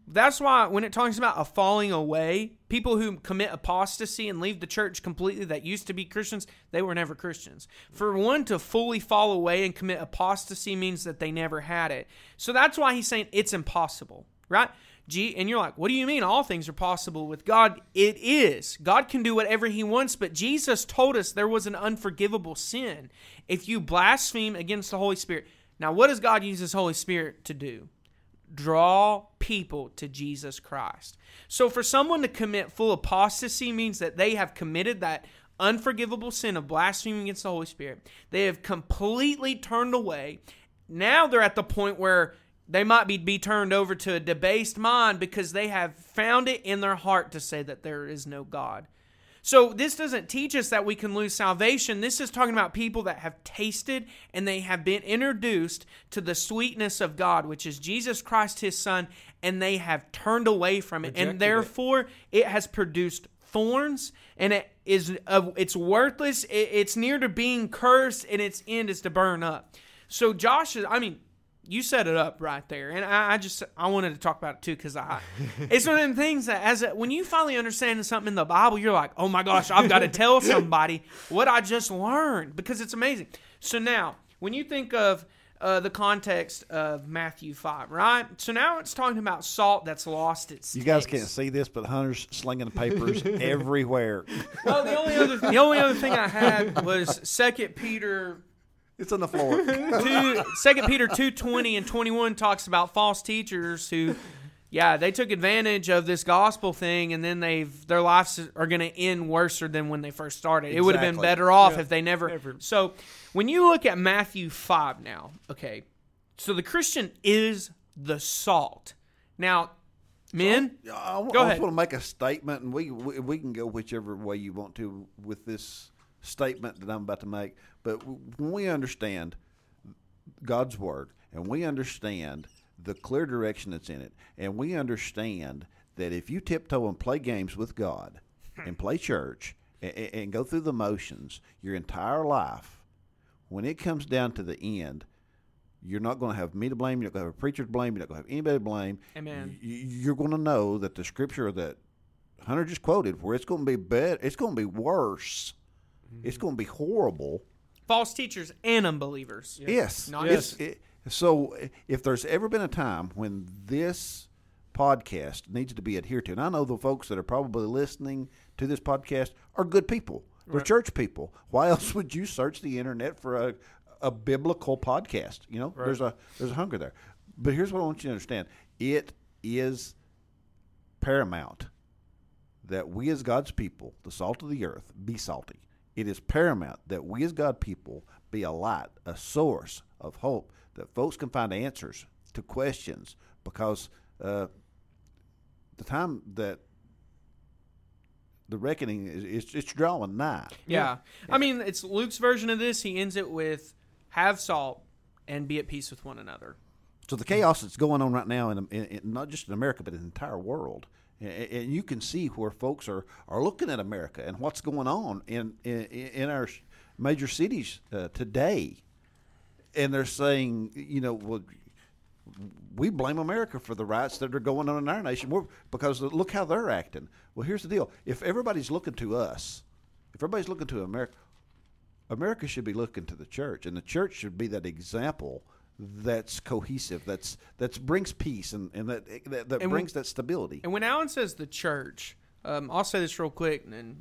That's why when it talks about a falling away, people who commit apostasy and leave the church completely that used to be Christians, they were never Christians. For one to fully fall away and commit apostasy means that they never had it. So that's why he's saying it's impossible, right? And you're like, what do you mean all things are possible with God? It is. God can do whatever he wants, but Jesus told us there was an unforgivable sin if you blaspheme against the Holy Spirit. Now, what does God use his Holy Spirit to do? Draw people to Jesus Christ. So, for someone to commit full apostasy means that they have committed that unforgivable sin of blaspheming against the Holy Spirit. They have completely turned away. Now they're at the point where they might be, be turned over to a debased mind because they have found it in their heart to say that there is no God. So, this doesn't teach us that we can lose salvation. This is talking about people that have tasted and they have been introduced to the sweetness of God, which is Jesus Christ, his Son, and they have turned away from it. Rejected and therefore, it. it. has produced thorns and it is uh, it's worthless. It, it's near to being cursed and its end is to burn up. So, Josh is, I mean, you set it up right there, and I, I just I wanted to talk about it too because I it's one of them things that as a, when you finally understand something in the Bible, you're like, oh my gosh, I've got to tell somebody what I just learned because it's amazing. So now, when you think of uh, the context of Matthew five, right? So now it's talking about salt that's lost its. You guys taste. can't see this, but Hunter's slinging the papers everywhere. Well, the only other the only other thing I had was Second Peter It's on the floor. two Second Peter two twenty and twenty one talks about false teachers who, yeah, they took advantage of this gospel thing, and then they've their lives are going to end worse than when they first started. It would have been better off Yeah. if they never. Never. So when you look at Matthew five now, okay, so the Christian is the salt. Now, men, Yeah, I, w- Go I ahead. just want to make a statement, and we, we we can go whichever way you want to with this statement that I'm about to make. But when we understand God's word, and we understand the clear direction that's in it, and we understand that if you tiptoe and play games with God, hmm. and play church, and, and go through the motions your entire life, when it comes down to the end, you're not going to have me to blame. You're not going to have a preacher to blame. You're not going to have anybody to blame. Amen. You're going to know that the scripture that Hunter just quoted, where it's going to be bad, it's going to be worse. It's mm-hmm. going to be horrible. False teachers and unbelievers. Yes. Not It's- just- it- so if there's ever been a time when this podcast needs to be adhered to, and I know the folks that are probably listening to this podcast are good people. They're church people. Why else would you search the internet for a, a biblical podcast? You know, there's a there's a hunger there. But here's what I want you to understand: it is paramount that we as God's people, the salt of the earth, be salty. It is paramount that we as God people be a light, a source of hope, that folks can find answers to questions because uh, the time that the reckoning is it's, it's drawing nigh. Yeah. I mean, it's Luke's version of this. He ends it with have salt and be at peace with one another. So the chaos that's going on right now, in, in, in not just in America but in the entire world, and, you can see where folks are, are looking at America and what's going on in in, in our major cities uh, today, and they're saying, you know, well, we blame America for the riots that are going on in our nation. We're, because look how they're acting. Well, here's the deal: if everybody's looking to us, if everybody's looking to America, America should be looking to the church, and the church should be that example that's cohesive, that's that brings peace, and, and that that, that And brings that stability. And when Alan says the church, um, I'll say this real quick, and then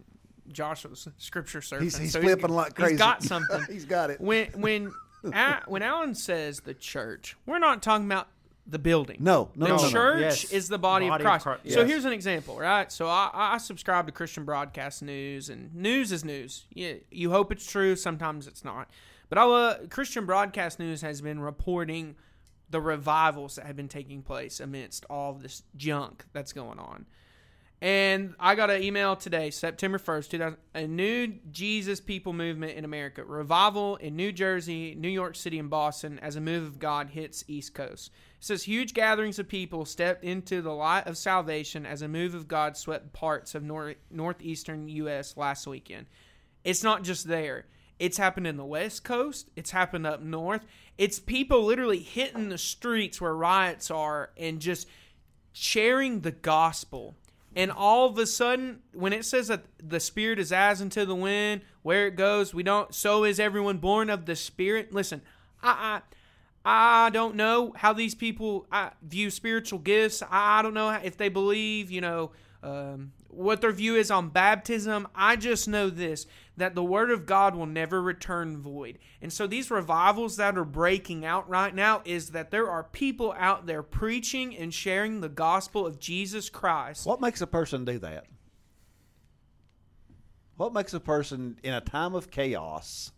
Josh was scripture surfing. He's, he's so flipping like crazy. He's got something. he's got it. when when A- when Alan says the church, we're not talking about the building. No, no, the no, no, no. church Yes. is the body, Body of of Christ. Christ, So here's an example, right? So I, I subscribe to Christian Broadcast News, and news is news. You, you hope it's true. Sometimes it's not. But love, Christian Broadcast News has been reporting the revivals that have been taking place amidst all this junk that's going on. And I got an email today, September 1st, 2000, a new Jesus People movement in America. Revival in New Jersey, New York City, and Boston as a move of God hits East Coast. It says huge gatherings of people stepped into the light of salvation as a move of God swept parts of nor- northeastern U.S. last weekend. It's not just there. It's happened in the West Coast. It's happened up north. It's people literally hitting the streets where riots are and just sharing the gospel. And all of a sudden, when it says that the spirit is as into the wind, where it goes, we don't. So is everyone born of the spirit. Listen, I, I, I don't know how these people I, view spiritual gifts. I, I don't know if they believe, you know, um, what their view is on baptism. I just know this that the word of God will never return void. And so these revivals that are breaking out right now is that there are people out there preaching and sharing the gospel of Jesus Christ. What makes a person do that? What makes a person in a time of chaos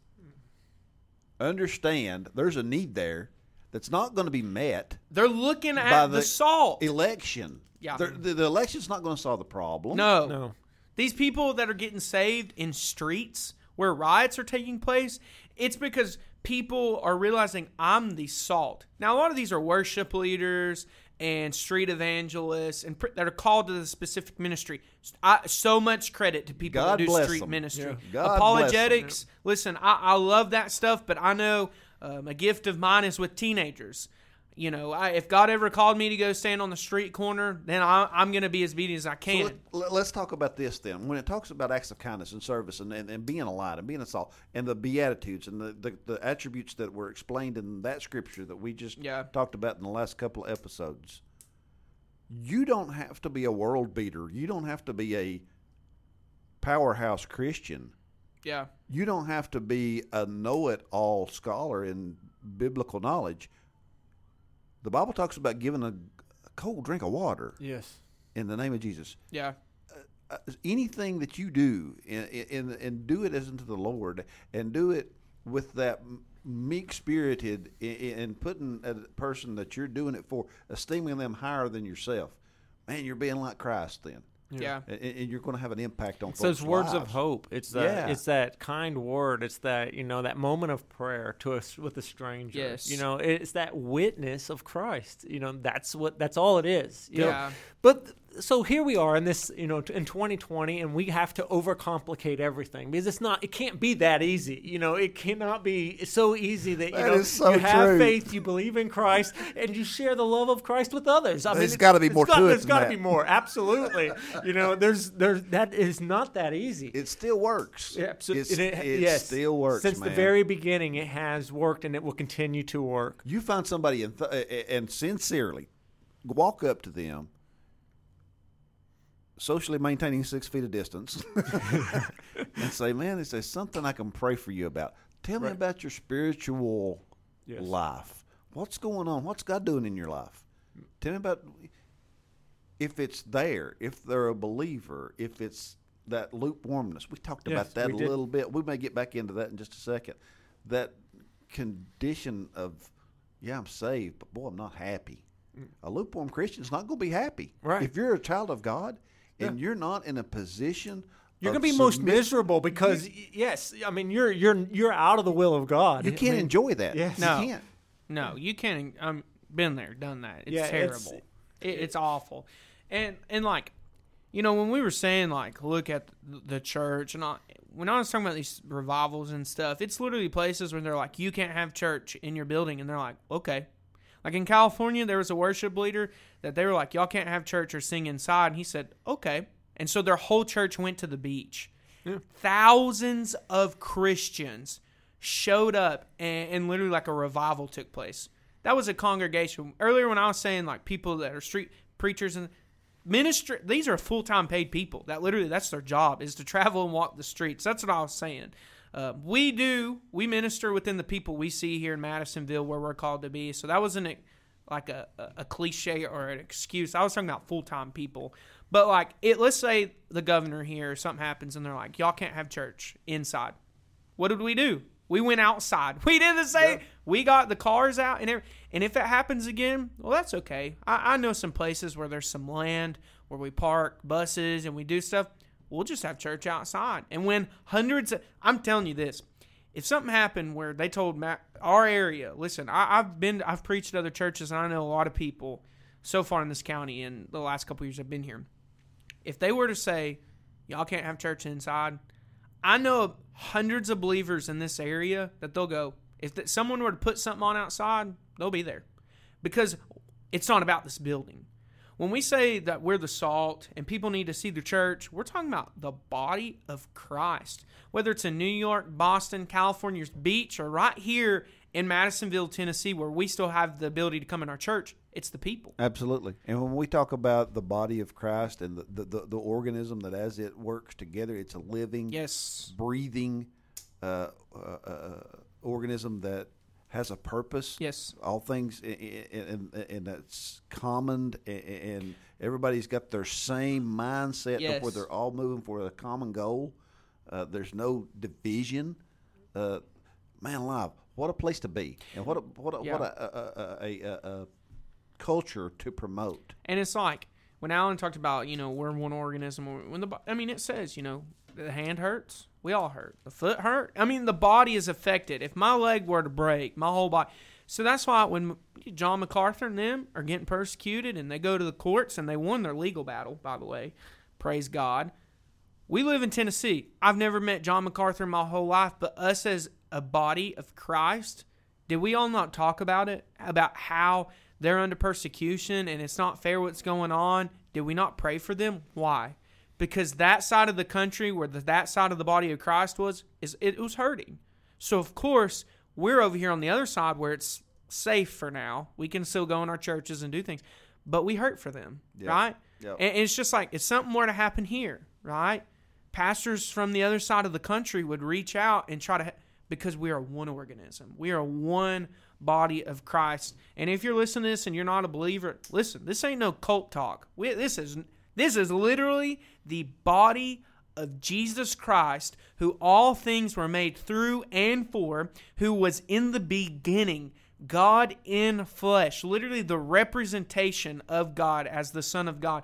understand there's a need there that's not going to be met They're looking by at the, the salt. election? Yeah. The, the, the election's not going to solve the problem. no. No. These people that are getting saved in streets where riots are taking place, it's because people are realizing I'm the salt. Now, a lot of these are worship leaders and street evangelists and pr- that are called to the specific ministry. I, so much credit to people God that do street them. ministry. Yeah. God bless them. Apologetics. Listen, I, I love that stuff, but I know um, a gift of mine is with teenagers. You know, I, if God ever called me to go stand on the street corner, then I, I'm going to be as obedient as I So can. let, us talk about this then. When it talks about acts of kindness and service and, and, and being a light and being a salt and the beatitudes and the, the, the attributes that were explained in that scripture that we just Yeah. talked about in the last couple of episodes, you don't have to be a world beater. You don't have to be a powerhouse Christian. yeah, You don't have to be a know it all scholar in biblical knowledge. The Bible talks about giving a, a cold drink of water Yes. in the name of Jesus yeah, uh, anything that you do and do it as unto the Lord and do it with that meek spirited and putting a person that you're doing it for, esteeming them higher than yourself. Man, you're being like Christ then. Yeah. And, and you're going to have an impact on It's those folks' words of hope. It's that Yeah. it's that kind word. It's that you know that moment of prayer to us with a stranger. Yes. You know, it's that witness of Christ. You know, that's what that's all it is. you know. Yeah. But so here we are in this, you know, in 2020, and we have to overcomplicate everything because it's not. It can't be that easy. You know, it cannot be so easy that you That know so you have true. faith, you believe in Christ, and you share the love of Christ with others. I mean, There's gotta be it's more got- to it There's got to be more. Absolutely. you know, there's there's that is not that easy. It still works. Yeah, so It's- it, it, yes. still works, Since the very beginning, it has worked, and it will continue to work. You find somebody and, th- and sincerely walk up to them, socially maintaining six feet of distance, and say, "Man, is there something I can pray for you about? Tell me about your spiritual Yes. life. What's going on? What's God doing in your life? Tell me about if it's there, if they're a believer, if it's that lukewarmness. We talked Yes, about that a did. little bit. We may get back into that in just a second. That condition of, yeah, I'm saved, but boy, I'm not happy. A lukewarm Christian's not going to be happy. Mm. Right. If you're a child of God and you're not in a position, You're going to be most miserable because y yes, I mean you're you're you're out of the will of God. You can't mean, enjoy that. Yes. You No. can't. No, you can't. I'm um, been there, done that. It's Yeah, it's- terrible. it, it's awful, and and like, you know, when we were saying like, look at the the church, and I, when I was talking about these revivals and stuff, it's literally places where they're like, you can't have church in your building, and they're like, okay. Like in California, there was a worship leader that they were like, y'all can't have church or sing inside, and he said, okay, and so their whole church went to the beach. Thousands of Christians showed up and, and literally like a revival took place. That was a congregation. Earlier when I was saying like people that are street preachers and ministry these are full-time paid people that literally that's their job is to travel and walk the streets. That's what I was saying. Uh, we do we minister within the people we see here in Madisonville where we're called to be. So that wasn't a, like a, a, cliche or an excuse. I was talking about full-time people. But like it let's say the governor here or something happens and they're like y'all can't have church inside. What did we do? We went outside. We did the same. We got the cars out, and and if it happens again, well, that's okay. I, I know some places where there's some land where we park buses and we do stuff. We'll just have church outside. And when hundreds, of, I'm telling you this, if something happened where they told Ma our area, listen, I, I've been, I've preached at other churches, and I know a lot of people so far in this county in the last couple years I've been here. If they were to say, y'all can't have church inside, I know hundreds of believers in this area that they'll go, if th- someone were to put something on outside, they'll be there. Because it's not about this building. When we say that we're the salt and people need to see the church, we're talking about the body of Christ. Whether it's in New York, Boston, California's beach, or right here in Madisonville, Tennessee, where we still have the ability to come in our church, it's the people. Absolutely. And when we talk about the body of Christ and the, the, the, the organism that as it works together, it's a living, Yes. breathing uh, uh, uh, organism that has a purpose. Yes. All things, and, and that's common, and everybody's got their same mindset to where they're all moving for a common goal. Uh, there's no division. Uh, man, alive, what a place to be, and what a, what a, Yeah. what a, a, a, a, a culture to promote. And it's like when Alan talked about, you know, we're one organism. When the, I mean, it says, you know, the hand hurts, we all hurt. The foot hurt. I mean, the body is affected. If my leg were to break, my whole body. So that's why when John MacArthur and them are getting persecuted and they go to the courts and they won their legal battle, by the way, praise God. We live in Tennessee. I've never met John MacArthur my whole life, but us as a body of Christ, Did we all not talk about it? About how they're under persecution and it's not fair what's going on? Did we not pray for them? Why? Because that side of the country where the, that side of the body of Christ was is it was hurting. So of course, we're over here on the other side where it's safe for now. We can still go in our churches and do things, but we hurt for them, Yeah. right? Yep. And it's just like if something were to happen here, right? Pastors from the other side of the country would reach out and try to because we are one organism. We are one body of Christ. And if you're listening to this and you're not a believer, listen, this ain't no cult talk. We, this is this is literally the body of Jesus Christ, who all things were made through and for, who was in the beginning, God in flesh, literally the representation of God as the Son of God.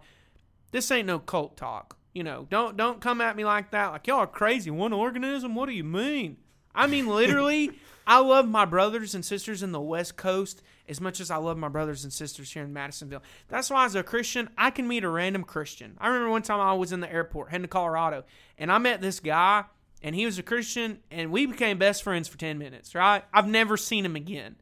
This ain't no cult talk. You know, don't don't come at me like that. Like y'all are crazy. One organism? What do you mean? I mean literally. I love my brothers and sisters in the West Coast as much as I love my brothers and sisters here in Madisonville. That's why, as a Christian, I can meet a random Christian. I remember one time I was in the airport heading to Colorado, and I met this guy, and he was a Christian, and we became best friends for 10 minutes, right? I've never seen him again.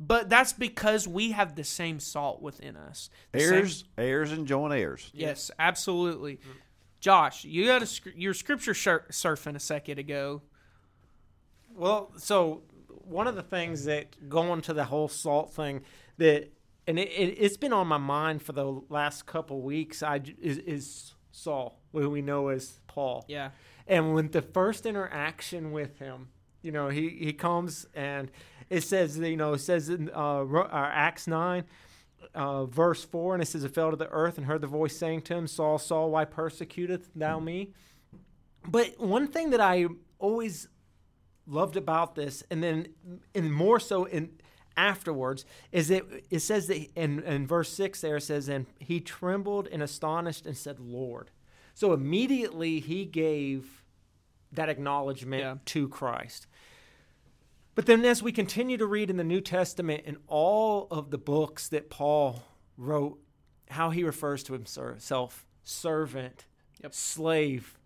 But that's because we have the same salt within us. The same- Heirs, heirs, and joint heirs. Yes, absolutely. Josh, you got a, your scripture shir- surfing a second ago. Well, so one of the things that going to the whole salt thing that, and it, it, it's been on my mind for the last couple weeks. I is, is Saul, who we know as Paul. Yeah. And when the first interaction with him, you know, he, he comes and it says, you know, it says in uh, uh, Acts 9, uh, verse 4, and it says, It fell to the earth and heard the voice saying to him, Saul, Saul, why persecuteth thou me? But one thing that I always loved about this, and then and more so in afterwards, is that it says that in, in verse six there it says, and he trembled and astonished and said, Lord. So immediately he gave that acknowledgement Yeah. to Christ. But then as we continue to read in the New Testament and all of the books that Paul wrote, how he refers to himself servant, Yep. slave,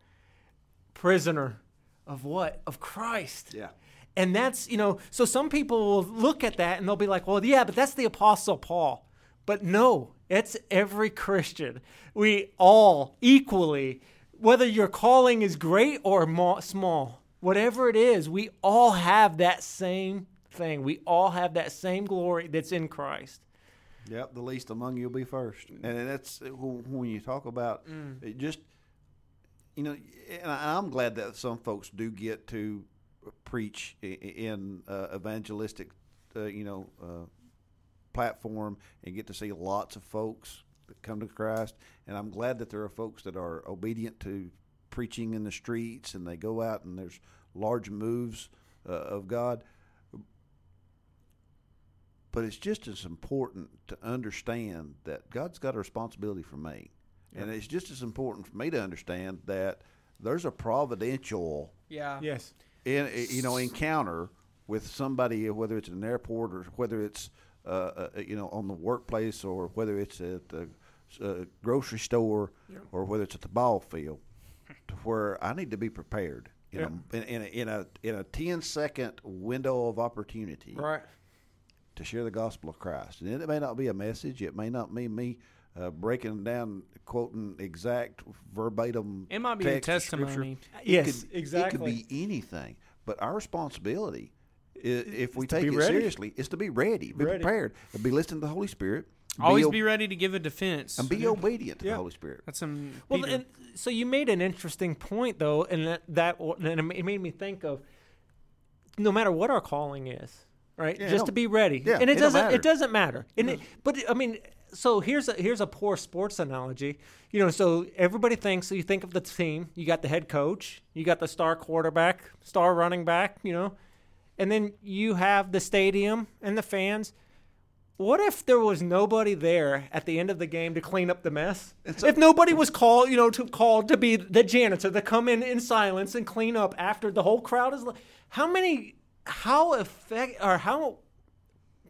prisoner of what? Of Christ. Yeah. And that's, you know, so some people will look at that and they'll be like, well, yeah, but that's the Apostle Paul. But no, it's every Christian. We all equally, whether your calling is great or small, whatever it is, we all have that same thing. We all have that same glory that's in Christ. Yep, the least among you will be first, and that's when when you talk about it just, you know, and I'm glad that some folks do get to preach in uh, evangelistic, uh, you know, uh, platform and get to see lots of folks that come to Christ, and I'm glad that there are folks that are obedient to preaching in the streets and they go out and there's large moves uh, of God but it's just as important to understand that God's got a responsibility for me. And it's just as important for me to understand that there's a providential Yeah. Yes. in, you know encounter with somebody whether it's in an airport or whether it's uh, uh, you know on the workplace or whether it's at the uh, grocery store or whether it's at the ball field to where I need to be prepared in, a, in, in, a, in a in a 10 second window of opportunity Right. to share the gospel of Christ. And it may not be a message. It may not be me uh, breaking down, quoting exact verbatim. It might be text of Scripture. testimony. It Yes, could- exactly. It could be anything. But our responsibility, i- if we take it ready. seriously, is to be ready, be Ready. prepared, and be listening to the Holy Spirit. Always ob- be ready to give a defense. and be obedient to Yeah. the Holy Spirit. That's some. Well, and so you made an interesting point, though, and that, that and it made me think of no matter what our calling is, right? Yeah, Just to be ready, Yeah, and it, it doesn't matter. it doesn't matter. And it, but I mean, so here's a here's a poor sports analogy. You know, so everybody thinks so you think of the team, you got the head coach, you got the star quarterback, star running back, you know, and then you have the stadium and the fans. What if there was nobody there at the end of the game to clean up the mess? if nobody was called, you know, to called to be the janitor to come in in silence and clean up after the whole crowd is. How many? How effect or how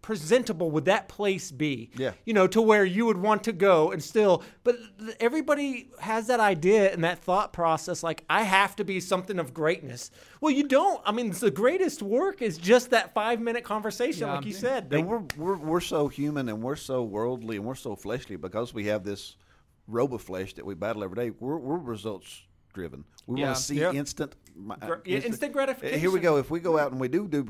presentable would that place be? Yeah. You know, to where you would want to go and still, but everybody has that idea and that thought process like, I have to be something of greatness. Well, you don't. I mean, the greatest work is just that five minute conversation, Yeah. like you said. And we're, we're we're so human and we're so worldly and we're so fleshly because we have this robo flesh that we battle every day. We're, we're results driven. We Yeah. want to see Yeah. instant. uh, Gra- yeah, instant gratification. Here we go. If we go out and we do do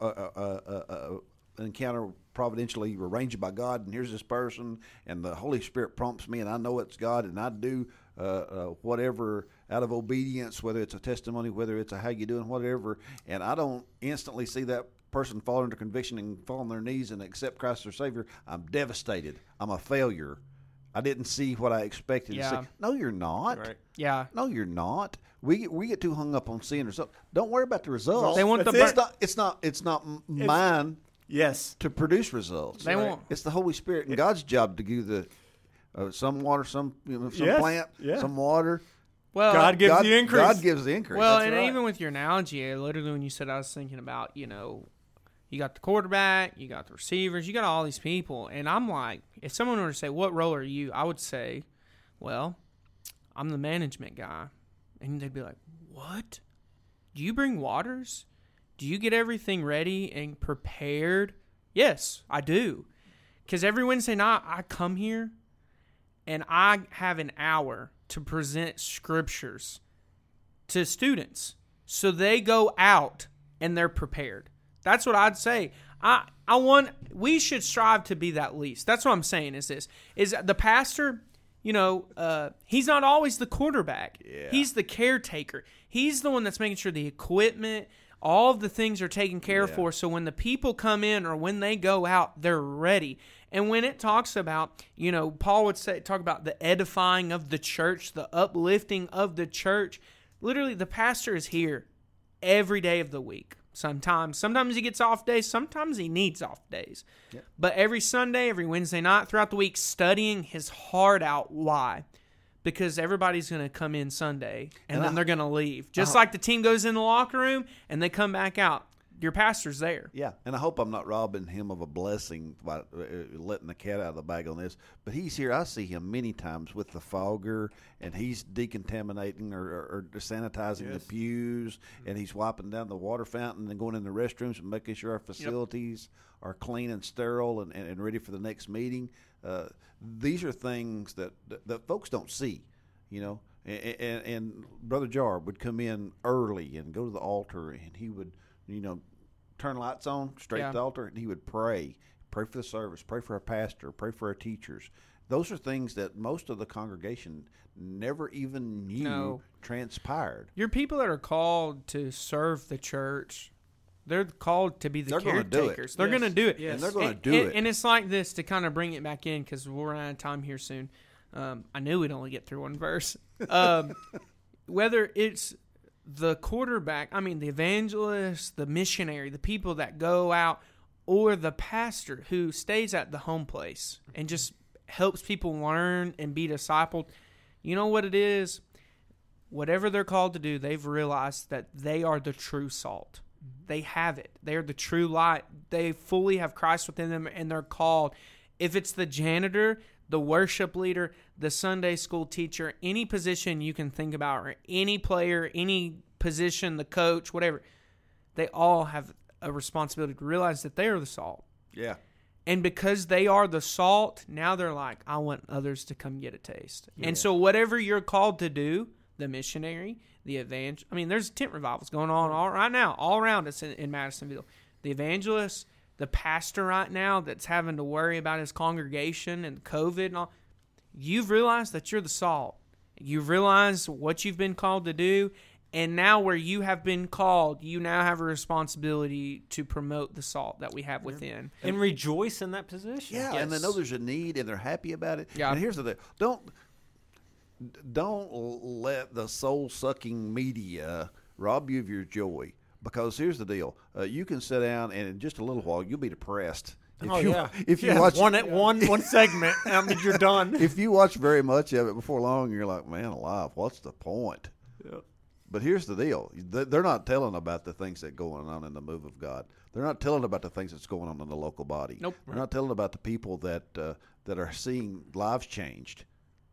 uh, uh, encounter providentially arranged by God, and here's this person, and the Holy Spirit prompts me, and I know it's God, and I do uh, uh, whatever out of obedience, whether it's a testimony, whether it's a how you doing, whatever, and I don't instantly see that person fall under conviction and fall on their knees and accept Christ as their Savior, I'm devastated. I'm a failure. I didn't see what I expected Yeah. to see. No, you're not. Right. Yeah. No, you're not. We get, we get too hung up on seeing results. Don't worry about the results. They want the it's bur- not it's not it's not mine yes. to produce results. They want- It's the Holy Spirit and God's job to give the uh, some water, some you know, some Yes, plant, yeah. some water. Well, God gives God, the increase. God gives the increase. Well, That's and right. even with your analogy, literally when you said I was thinking about, you know, you got the quarterback, you got the receivers, you got all these people, and I'm like, if someone were to say, "What role are you?" I would say, "Well, I'm the management guy," and they'd be like, "What? Do you bring waters? Do you get everything ready and prepared?" Yes, I do, because every Wednesday night I come here and I have an hour to present scriptures to students so they go out and they're prepared. That's what I'd say. I I want we should strive to be that least. That's what I'm saying is this is the pastor, you know, uh, he's not always the quarterback. Yeah. He's the caretaker. He's the one that's making sure the equipment, all of the things are taken care Yeah. for so when the people come in or when they go out, they're ready. And when it talks about, you know, Paul would say talk about the edifying of the church, the uplifting of the church. Literally the pastor is here every day of the week. Sometimes, sometimes he gets off days. Sometimes he needs off days. But every Sunday, every Wednesday night, throughout the week, studying his heart out. Why? Because everybody's going to come in Sunday and, And then I- they're going to leave. Just like the team goes in the locker room and they come back out. Your pastor's there. Yeah, and I hope I'm not robbing him of a blessing by uh, letting the cat out of the bag on this. But he's here. I see him many times with the fogger, and he's decontaminating or, or, or sanitizing the pews, and he's wiping down the water fountain and going in the restrooms and making sure our facilities are clean and sterile and, and, and ready for the next meeting. Uh, these are things that, that, that folks don't see, you know. And, and, and Brother Jar would come in early and go to the altar, and he would, you know, turn lights on straight Yeah. to the altar, and he would pray, pray for the service, pray for our pastor, pray for our teachers. Those are things that most of the congregation never even knew No. transpired. Your people that are called to serve the church, they're called to be the They're gonna caretakers. They're Yes. going to do it. Yes. And they're going to do and- it. And it's like this to kind of bring it back in because we're out of time here soon. Um, I knew we'd only get through one verse. Um, whether it's the quarterback, I mean, the evangelist, the missionary, the people that go out, or the pastor who stays at the home place and just helps people learn and be discipled. You know what it is? Whatever they're called to do, they've realized that they are the true salt. They have it. They're the true light. They fully have Christ within them and they're called. If it's the janitor, the worship leader, the Sunday school teacher, any position you can think about, or any player, any position, the coach, whatever, they all have a responsibility to realize that they are the salt. Yeah. And because they are the salt, now they're like, I want others to come get a taste. And so, whatever you're called to do, the missionary, the evangel I mean, there's tent revivals going on all right now, all around us in, in Madisonville. The evangelist, the pastor right now that's having to worry about his congregation and COVID and all. You've realized that you're the salt. You've realized what you've been called to do. And now, where you have been called, you now have a responsibility to promote the salt that we have within. and rejoice in that position. Yeah, and they know there's a need and they're happy about it. Yeah. And here's the thing: don't don't let the soul sucking media rob you of your joy. Because here's the deal: uh, you can sit down and in just a little while you'll be depressed. If Oh you, yeah. If you Yeah, watch one at one one segment, I mean you're done. if you watch very much of it before long, you're like, man, alive, what's the point? Yeah. But here's the deal: They- they're not telling about the things that going on in the move of God. They're not telling about the things that's going on in the local body. Nope. They're not telling about the people that uh, that are seeing lives changed,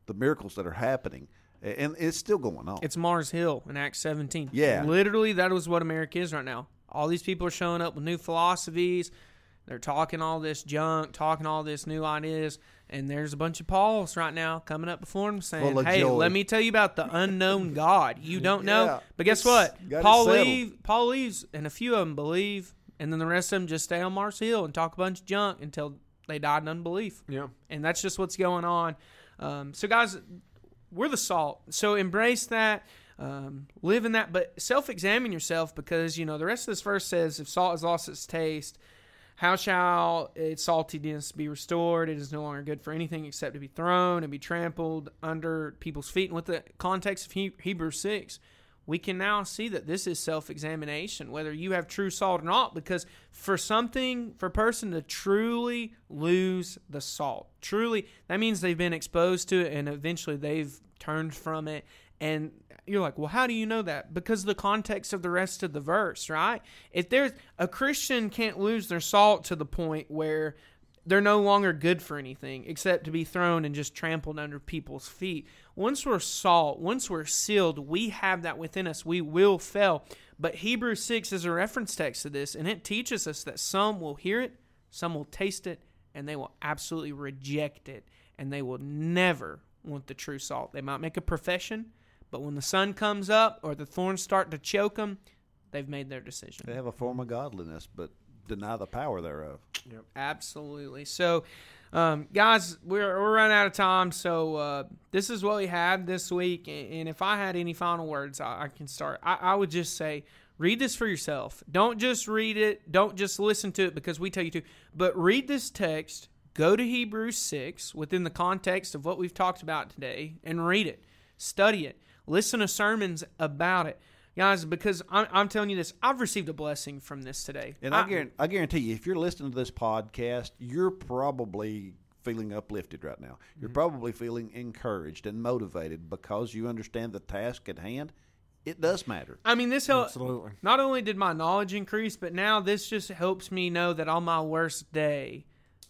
the miracles that are happening, and it's still going on. It's Mars Hill in Acts 17. Yeah. Literally, that was what America is right now. All these people are showing up with new philosophies. They're talking all this junk, talking all this new ideas. And there's a bunch of Pauls right now coming up before them saying, Hey, joy. let me tell you about the unknown God. You don't know. But guess what? Paul leave, Paul leaves, and a few of them believe. And then the rest of them just stay on Mars Hill and talk a bunch of junk until they died in unbelief Yeah. and that's just what's going on. Um, so, guys, we're the salt. So embrace that, um, live in that, but self-examine yourself because you know the rest of this verse says, "If salt has lost its taste, how shall its saltiness be restored? It is no longer good for anything except to be thrown and be trampled under people's feet." And with the context of he- Hebrews six. We can now see that this is self examination, whether you have true salt or not, because for something, for a person to truly lose the salt, truly, that means they've been exposed to it and eventually they've turned from it. And you're like, well, how do you know that? Because the context of the rest of the verse, right? If there's a Christian can't lose their salt to the point where they're no longer good for anything except to be thrown and just trampled under people's feet. Once we're salt, once we're sealed, we have that within us. We will fail. But Hebrews 6 is a reference text to this, and it teaches us that some will hear it, some will taste it, and they will absolutely reject it, and they will never want the true salt. They might make a profession, but when the sun comes up or the thorns start to choke them, they've made their decision. they have a form of godliness, but deny the power thereof. Absolutely. So, um, guys, we're, we're running out of time. So, uh, this is what we have this week. And, and if I had any final words, I, I can start. I, I would just say, read this for yourself. Don't just read it. Don't just listen to it because we tell you to. But read this text. Go to Hebrews 6 within the context of what we've talked about today and read it. Study it. Listen to sermons about it. Guys, because I'm, I'm telling you this, I've received a blessing from this today. And I, guarantee, I guarantee you, if you're listening to this podcast, you're probably feeling uplifted right now. You're mm-hmm. probably feeling encouraged and motivated because you understand the task at hand. It does matter. I mean, this helps. Absolutely. Not only did my knowledge increase, but now this just helps me know that on my worst day,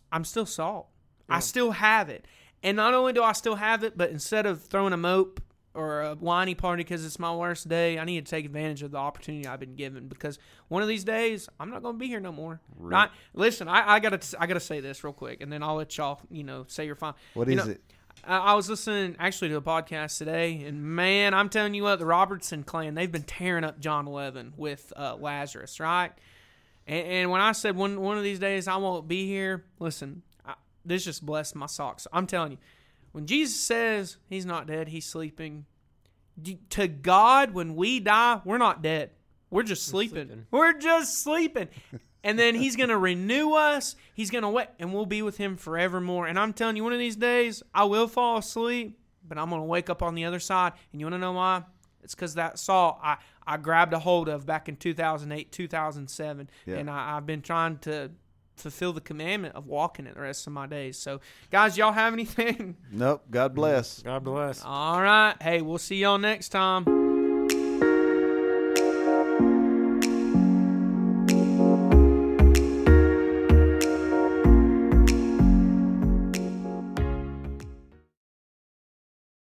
I'm still salt. I still have it. And not only do I still have it, but instead of throwing a mope or a whiny party because it's my worst day, I need to take advantage of the opportunity I've been given because one of these days I'm not going to be here no more. Not listen. I, I gotta I gotta say this real quick, and then I'll let y'all you know say your fine. What you is know, it? I, I was listening actually to a podcast today, and man, I'm telling you what, the Robertson clan they've been tearing up John 11 with uh, Lazarus, right? And, and when I said one one of these days I won't be here, listen, I, this just blessed my socks. I'm telling you, when Jesus says he's not dead, he's sleeping. To God, when we die, we're not dead. We're just sleeping. sleeping. We're just sleeping. And then he's going to renew us. He's going to wait, and we'll be with him forevermore. And I'm telling you, one of these days, I will fall asleep, but I'm going to wake up on the other side. And you want to know why? It's because that salt I, I grabbed a hold of back in 2008, 2007. Yeah. And I, I've been trying to fulfill the commandment of walking it the rest of my days. So, guys, y'all have anything? Nope. God bless. God bless. All right. Hey, we'll see y'all next time.